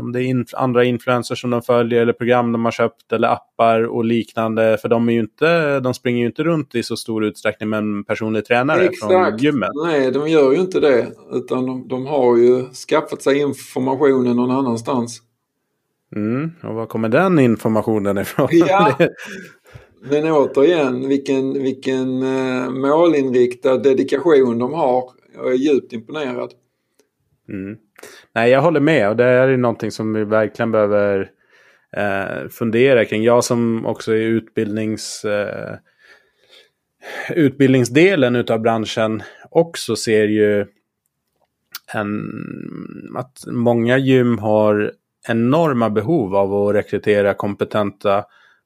A: om det är inf andra influencers som de följer eller program de har köpt eller appar och liknande. För de, är ju inte, de springer ju inte runt i så stor utsträckning med en personlig tränare Exakt. från gymmet.
B: Nej, de gör ju inte det. Utan de, de har ju skaffat sig informationen någon annanstans.
A: Mm, och var kommer den informationen ifrån?
B: Ja. Men återigen, vilken, vilken eh, målinriktad dedikation de har. Jag är djupt imponerad.
A: Mm. Nej, jag håller med och det är någonting som vi verkligen behöver eh, fundera kring. Jag som också är utbildnings, eh, utbildningsdelen utav branschen också ser ju en, att många gym har enorma behov av att rekrytera kompetenta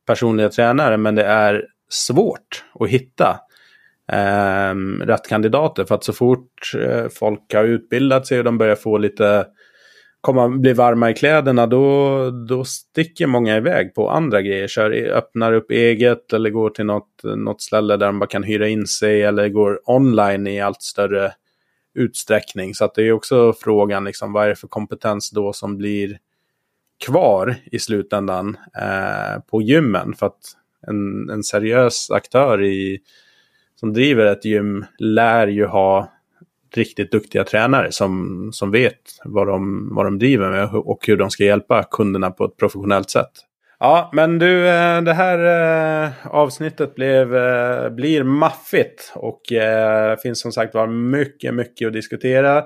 A: personliga tränare men det är svårt att hitta eh, rätt kandidater. För att så fort eh, folk har utbildat sig och de börjar få lite komma, bli varma i kläderna, då, då sticker många iväg på andra grejer. Kör, öppnar upp eget eller går till något, något ställe där de bara kan hyra in sig eller går online i allt större utsträckning. Så att det är också frågan, liksom, vad är det för kompetens då som blir kvar i slutändan eh, på gymmen? För att en, en seriös aktör i som driver ett gym lär ju ha riktigt duktiga tränare som, som vet vad de, vad de driver med och hur de ska hjälpa kunderna på ett professionellt sätt. Ja, men du, eh, det här eh, avsnittet blev, eh, blir maffigt och finns som sagt var mycket, mycket att diskutera.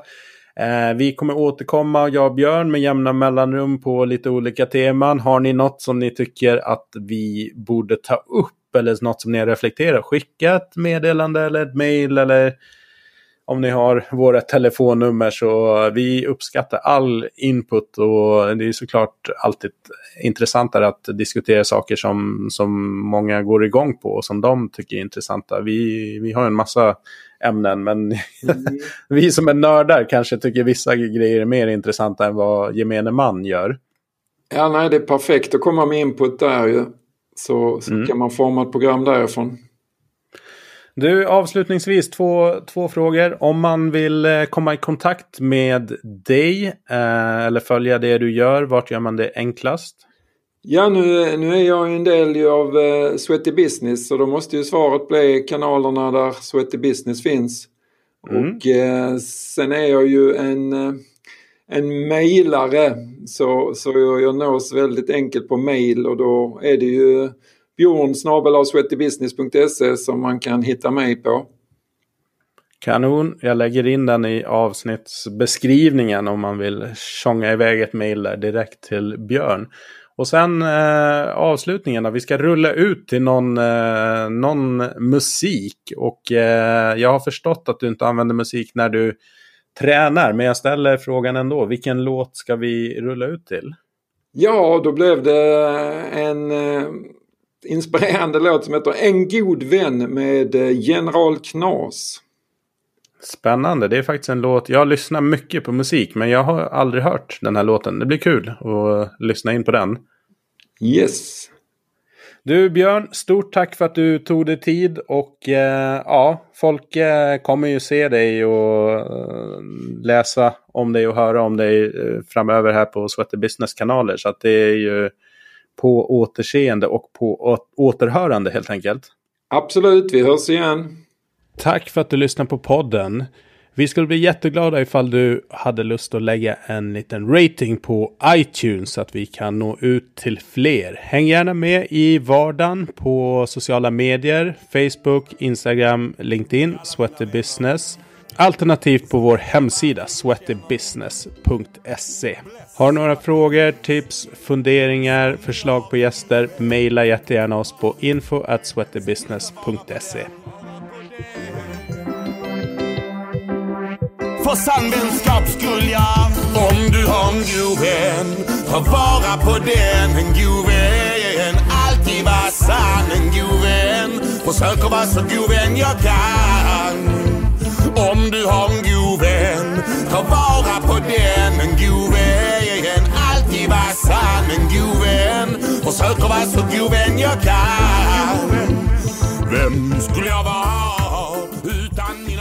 A: Eh, vi kommer återkomma, jag och Björn, med jämna mellanrum på lite olika teman. Har ni något som ni tycker att vi borde ta upp eller något som ni reflekterar? skicka ett meddelande eller ett mejl eller om ni har våra telefonnummer så vi uppskattar all input och det är såklart alltid intressantare att diskutera saker som, som många går igång på och som de tycker är intressanta. Vi, vi har en massa ämnen men mm. vi som är nördar kanske tycker vissa grejer är mer intressanta än vad gemene man gör.
B: Ja, nej, det är perfekt att komma med input där ju. Så, så mm. kan man forma ett program därifrån.
A: Du, avslutningsvis två, två frågor. Om man vill eh, komma i kontakt med dig eh, eller följa det du gör, vart gör man det enklast?
B: Ja, nu, nu är jag en del av uh, Sweaty Business så då måste ju svaret bli kanalerna där Sweaty Business finns. Mm. Och uh, sen är jag ju en uh, en mejlare så, så jag nås väldigt enkelt på mail och då är det ju bjorn som man kan hitta mig på.
A: Kanon. Jag lägger in den i avsnittsbeskrivningen om man vill tjonga iväg ett mejl direkt till Björn. Och sen eh, avslutningen då. Vi ska rulla ut till någon, eh, någon musik. Och eh, jag har förstått att du inte använder musik när du tränar. Men jag ställer frågan ändå. Vilken låt ska vi rulla ut till?
B: Ja, då blev det en eh, inspirerande låt som heter En god vän med eh, General Knas.
A: Spännande. Det är faktiskt en låt. Jag lyssnar mycket på musik men jag har aldrig hört den här låten. Det blir kul att lyssna in på den.
B: Yes.
A: Du Björn, stort tack för att du tog dig tid och eh, ja, folk eh, kommer ju se dig och eh, läsa om dig och höra om dig eh, framöver här på Sweater Business-kanaler. Så att det är ju på återseende och på återhörande helt enkelt.
B: Absolut, vi hörs igen.
A: Tack för att du lyssnar på podden. Vi skulle bli jätteglada ifall du hade lust att lägga en liten rating på iTunes så att vi kan nå ut till fler. Häng gärna med i vardagen på sociala medier, Facebook, Instagram, LinkedIn, Sweaty Business. Alternativt på vår hemsida sweatybusiness.se. Har du några frågor, tips, funderingar, förslag på gäster? Maila jättegärna oss på info at sweatybusiness.se.
C: För sann vänskaps skull ja Om du har en god vän Ta vara på den, en god vän Alltid var sann, en god vän Försöker vara så god vän jag kan. Om du har en god vän Ta vara på den, en god vän Alltid var sann, en god vän Försöker vara så god vän jag kan. Vem skulle jag vara utan